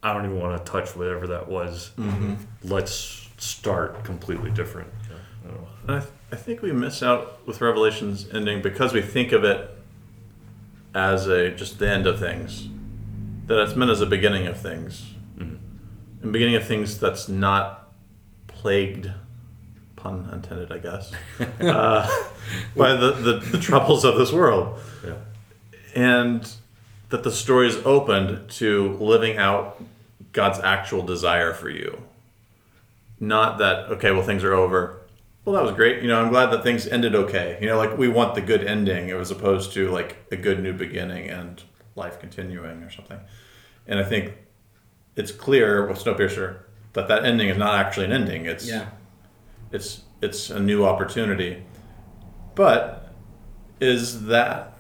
I don't even want to touch whatever that was. Let's start completely different. I know. And I, th- I think we miss out with Revelations ending because we think of it as a just the end of things. That it's meant as a beginning of things. And beginning of things that's not plagued, pun intended, I guess, uh, by the, the, the troubles of this world. Yeah. And that the story is opened to living out God's actual desire for you. Not that, okay, well, things are over. Well, that was great. You know, I'm glad that things ended okay. You know, like we want the good ending as opposed to like a good new beginning and life continuing or something. And I think it's clear with Snowpiercer that that ending is not actually an ending. It's Yeah. it's it's a new opportunity. But is that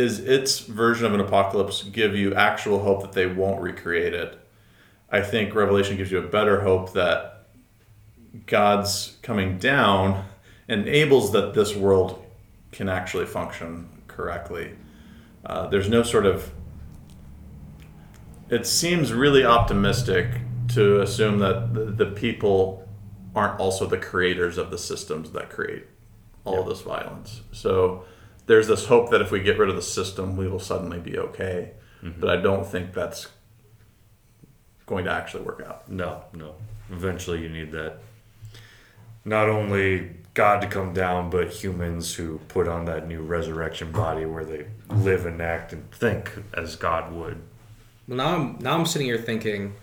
is its version of an apocalypse give you actual hope that they won't recreate it? I think Revelation gives you a better hope that God's coming down enables that this world can actually function correctly. Uh, there's no sort of. It seems really optimistic to assume that the, the people aren't also the creators of the systems that create all of this violence. So there's this hope that if we get rid of the system, we will suddenly be okay. Mm-hmm. But I don't think that's going to actually work out. No, no. Eventually, you need that. Not only God to come down, but humans who put on that new resurrection body where they live and act and think as God would. Well, now I'm now I'm sitting here thinking,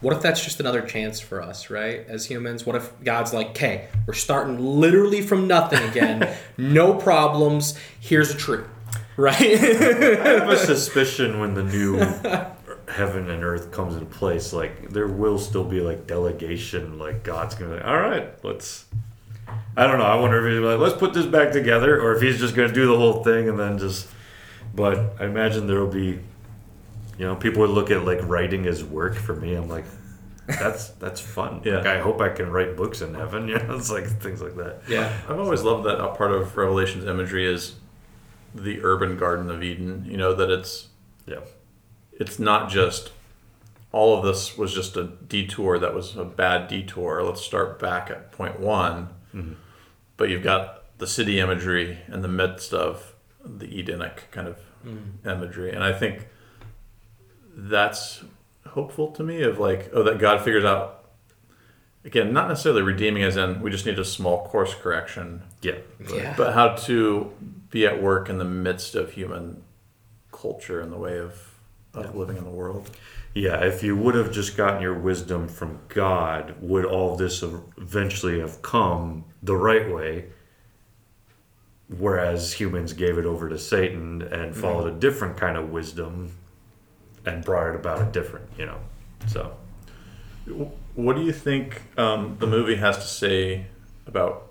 what if that's just another chance for us, right? As humans, what if God's like, "Okay, we're starting literally from nothing again, no problems. Here's a tree." Right? I have a suspicion when the new heaven and earth comes into place, like there will still be like delegation. Like God's gonna, be like, all right, let's. I don't know. I wonder if he's like, let's put this back together, or if he's just gonna do the whole thing and then just. But I imagine there will be, you know, people would look at like writing as work. For me, I'm like, that's that's fun. Yeah. Like, I hope I can write books in heaven. You know, it's like things like that. yeah. I've always loved that a part of Revelation's imagery is the urban Garden of Eden. You know that it's Yeah. it's not just all of this was just a detour that was a bad detour. Let's start back at point one. Mm-hmm. But you've got the city imagery in the midst of the Edenic kind of mm. imagery, and I think that's hopeful to me. Of like, oh, that God figures out. Again, not necessarily redeeming, as in we just need a small course correction, Yeah. Yeah. but how to be at work in the midst of human culture and the way of, of living in the world. Yeah, if you would have just gotten your wisdom from God, would all of this have eventually have come the right way? Whereas humans gave it over to Satan and followed mm-hmm. a different kind of wisdom and brought it about a different, you know. So, What do you think um, the movie has to say about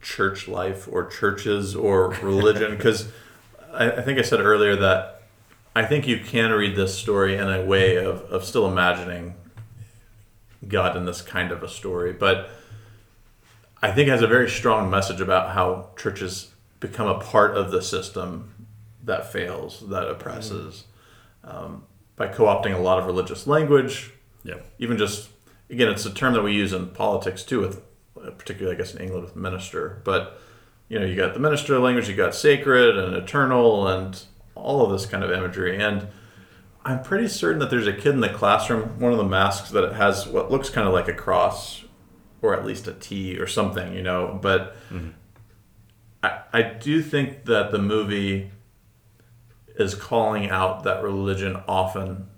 church life or churches or religion? Because I, I think I said earlier that I think you can read this story in a way of, of still imagining God in this kind of a story, but I think it has a very strong message about how churches become a part of the system that fails, that oppresses, um, by co opting a lot of religious language, yeah. even just again it's a term that we use in politics too with particularly i guess in england with minister. But you know you got the minister language you got sacred and eternal and all of this kind of imagery. And i'm pretty certain that there's a kid in the classroom one of the masks that has what looks kind of like a cross or at least a t or something you know but I, I do think that the movie is calling out that religion often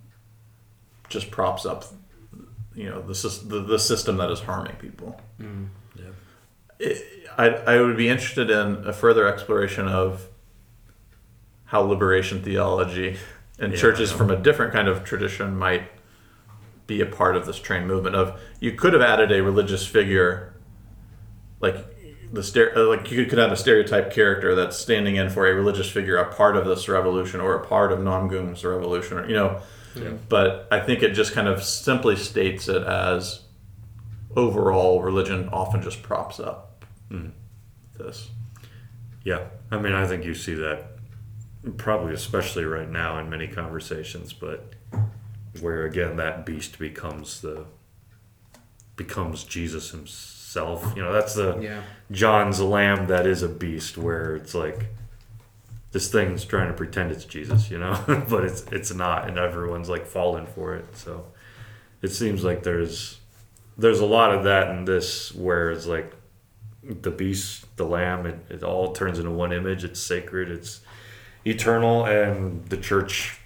just props up you know the, the, the system that is harming people. Mm. Yeah. it, I, I would be interested in a further exploration of how liberation theology and Yeah, churches from a different kind of tradition might be a part of this train movement of you could have added a religious figure like the stere- uh, like you could have a stereotype character that's standing in for a religious figure a part of this revolution or a part of Namgung's revolution or you know but I think it just kind of simply states it as overall religion often just props up this. Yeah, I mean, I think you see that probably especially right now in many conversations, but where again that beast becomes the becomes Jesus himself. You know, that's the Yeah. John's lamb that is a beast where it's like this thing's trying to pretend it's Jesus, you know, but it's it's not and everyone's like falling for it. So it seems like there's there's a lot of that in this where it's like the beast, the lamb, it, it all turns into one image. It's sacred, it's eternal, and the church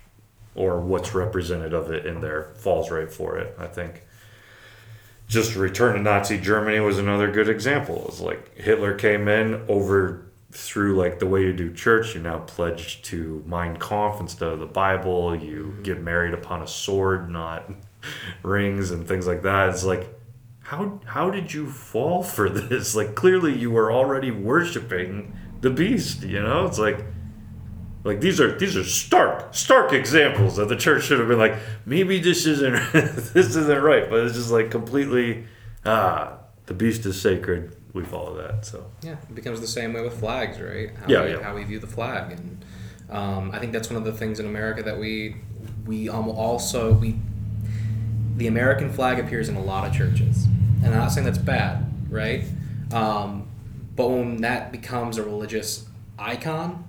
or what's represented of it in there falls right for it. I think just return to Nazi Germany was another good example. It's like Hitler came in over through like the way you do church. You now pledge to Mein Kampf instead of the Bible. You mm-hmm. get married upon a sword, not rings and things like that. It's like how how did you fall for this? Like clearly you were already worshiping the beast. You know, it's like like these are these are stark stark examples that the church should have been like maybe this isn't this isn't right, but it's just like completely ah the beast is sacred. We follow that. So Yeah, it becomes the same way with flags, right? How Yeah, we, yeah. How we view the flag, and um, I think that's one of the things in America that we we um, also we the American flag appears in a lot of churches, and I'm not saying that's bad, right? Um, but when that becomes a religious icon,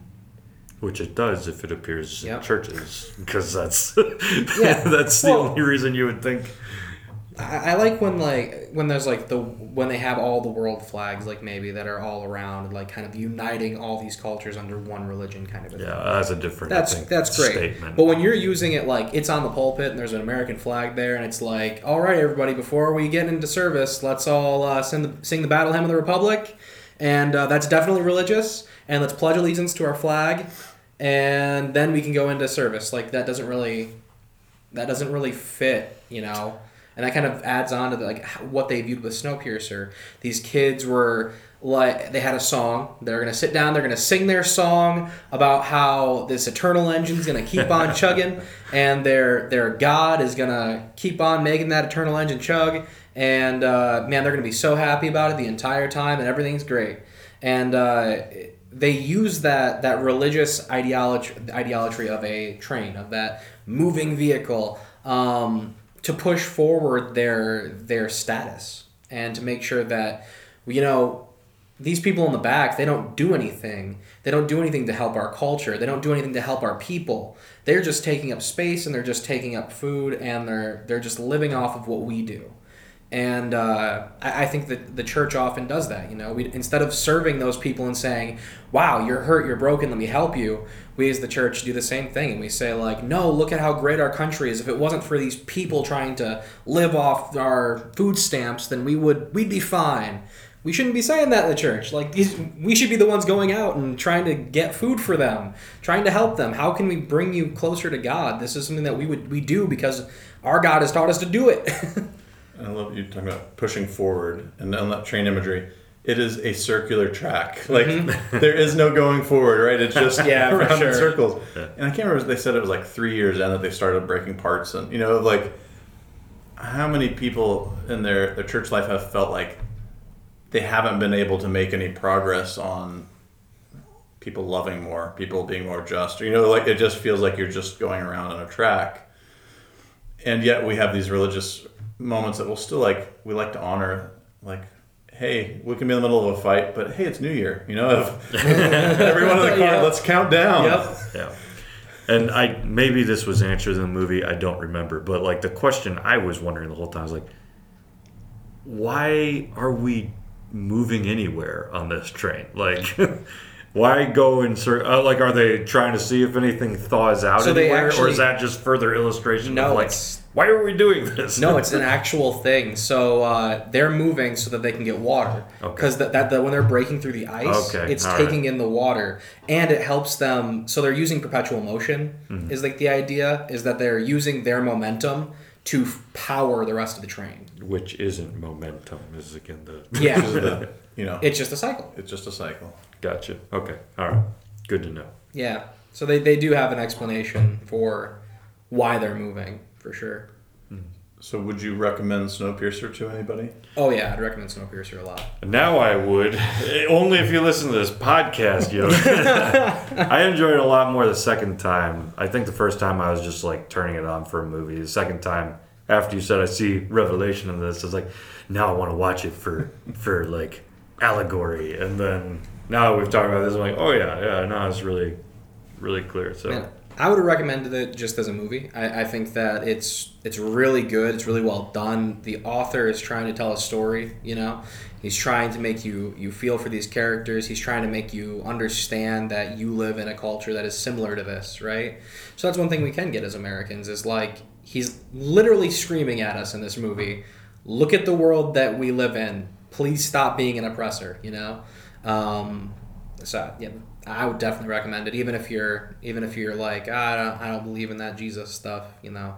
which it does if it appears in churches because that's Yeah, that's the well- only reason you would think I, I like when like when there's like the when they have all the world flags like maybe that are all around like kind of uniting all these cultures under one religion kind of a thing. yeah that's a different That's think, that's great. statement. But when you're using it like it's on the pulpit and there's an American flag there and it's like, all right, everybody, before we get into service, let's all uh, sing the sing the battle hymn of the republic, and uh, that's definitely religious. And let's pledge allegiance to our flag, and then we can go into service. Like that doesn't really, that doesn't really fit, you know. And that kind of adds on to the, like what they viewed with Snowpiercer. These kids were like they had a song. They're gonna sit down. They're gonna sing their song about how this eternal engine's gonna keep on chugging, and their their God is gonna keep on making that eternal engine chug. And uh, man, they're gonna be so happy about it the entire time, and everything's great. And uh, they use that that religious ideology ideology of a train of that moving vehicle um, to push forward their their status and to make sure that you know these people in the back they don't do anything. They don't do anything to help our culture. They don't do anything to help our people. They're just taking up space and they're just taking up food and they're they're just living off of what we do and uh, I, I think that the church often does that. You know, we instead of serving those people and saying, "Wow, you're hurt, you're broken, let me help you," we as the church do the same thing, and we say like, "No, look at how great our country is. If it wasn't for these people trying to live off our food stamps, then we would we'd be fine." We shouldn't be saying that in the church. Like we should be the ones going out and trying to get food for them, trying to help them. How can we bring you closer to God? This is something that we would we do because our God has taught us to do it. I love you talking about pushing forward and on that train imagery. It is a circular track. Like there is no going forward, right? It's just Mm-hmm. Yeah, around sure. in circles. And I can't remember. They said it was like three years in that they started breaking parts, and you know, like how many people in their their church life have felt like they haven't been able to make any progress on people loving more, people being more just. You know, like it just feels like you're just going around on a track and yet we have these religious moments that we'll still like we like to honor like hey we can be in the middle of a fight but hey it's new year you know if everyone in the car Yeah. let's count down yep. Yeah. And I maybe this was answered in the movie, I don't remember, but like the question I was wondering the whole time was like why are we moving anywhere on this train? Like why go and cir- uh, like are they trying to see if anything thaws out So they anywhere or is that just further illustration No, of like it's- why are we doing this? No, it's an actual thing. So uh, they're moving so that they can get water. Okay. Because that, that, that when they're breaking through the ice, Okay, it's all taking in the water, and it helps them. So they're using perpetual motion. Mm-hmm. Is like the idea is that they're using their momentum to power the rest of the train. which isn't momentum is again the Yeah, the- you know it's just a cycle. it's just a cycle Gotcha. Okay. All right. Good to know. Yeah. So they, they do have an explanation for why they're moving for sure. Hmm. So would you recommend Snowpiercer to anybody? Oh yeah, I'd recommend Snowpiercer a lot. Now I would, only if you listen to this podcast, yo. I enjoyed it a lot more the second time. I think the first time I was just like turning it on for a movie. The second time, after you said I see revelation in this, I was like, now I want to watch it for for like allegory. And then now that we've talked about this, I'm like, oh yeah, yeah, no, it's really, really clear. So Man, I would have recommended it just as a movie. I, I think that it's it's really good. It's really well done. The author is trying to tell a story. You know, he's trying to make you you feel for these characters. He's trying to make you understand that you live in a culture that is similar to this, right? So that's one thing we can get as Americans is like he's literally screaming at us in this movie. Look at the world that we live in. Please stop being an oppressor. You know. Um, so yeah, I would definitely recommend it. Even if you're even if you're like ah, I don't I don't believe in that Jesus stuff, you know,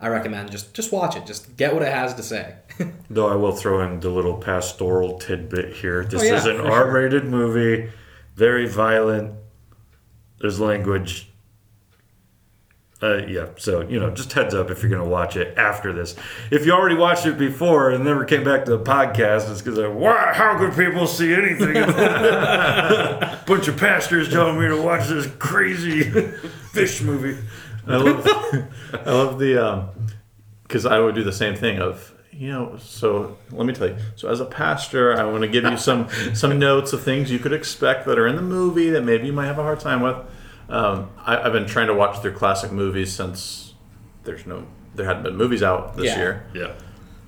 I recommend just just watch it. Just get what it has to say. Though I will throw in the little pastoral tidbit here. This Oh, yeah, is an. R-rated movie, very violent. There's language. Uh, yeah, so you know, just heads up if you're gonna watch it after this. If you already watched it before and never came back to the podcast, it's because like, why? How could people see anything? Bunch of pastors telling me to watch this crazy fish movie. I love, I love the, because I would do the same thing of, you know, so let me tell you. So as a pastor, I want to give you some some notes of things you could expect that are in the movie that maybe you might have a hard time with. Um, I, I've been trying to watch their classic movies since there's no, there hadn't been movies out this Yeah. year, Yeah.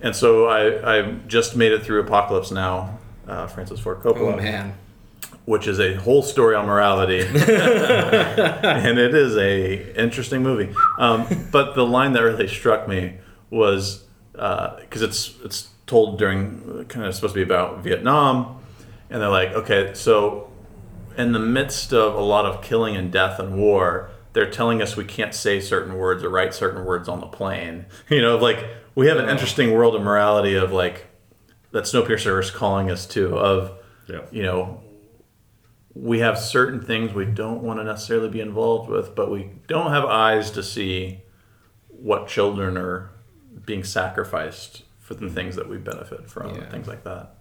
and so I I just made it through Apocalypse Now, uh, Francis Ford Coppola oh man, which is a whole story on morality, and it is a interesting movie. Um, but the line that really struck me was because it's it's told during kind of supposed to be about Vietnam, and they're like, okay, so in the midst of a lot of killing and death and war, they're telling us we can't say certain words or write certain words on the plane. You know, like we have an interesting world of morality of like that Snowpiercer is calling us to of Yeah. you know we have certain things we don't want to necessarily be involved with, but we don't have eyes to see what children are being sacrificed for the mm-hmm. things that we benefit from, Yeah. things like that.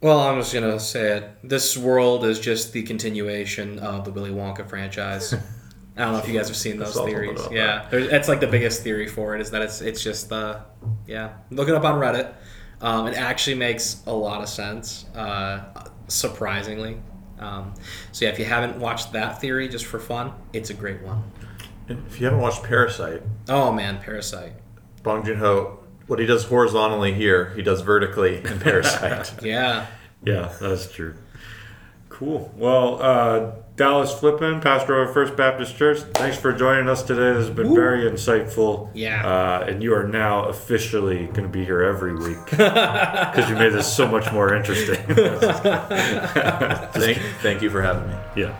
Well, I'm just gonna say it. This world is just the continuation of the Willy Wonka franchise. I don't know if you guys have seen those talk a little theories. Yeah, There's- that's like the biggest theory for it is that it's it's just the yeah. Look it up on Reddit. Um, it actually makes a lot of sense, uh, surprisingly. Um, so yeah, if you haven't watched that theory just for fun, it's a great one. If you haven't watched Parasite, Oh man, Parasite. Bong Joon Ho, what he does horizontally here, he does vertically in Parasite. Yeah. Yeah, that's true. Cool. Well, uh, Dallas Flippin, pastor of First Baptist Church, thanks for joining us today. This has been very insightful. Yeah. Uh, and you are now officially going to be here every week because you made this so much more interesting. thank, thank you for having me. yeah.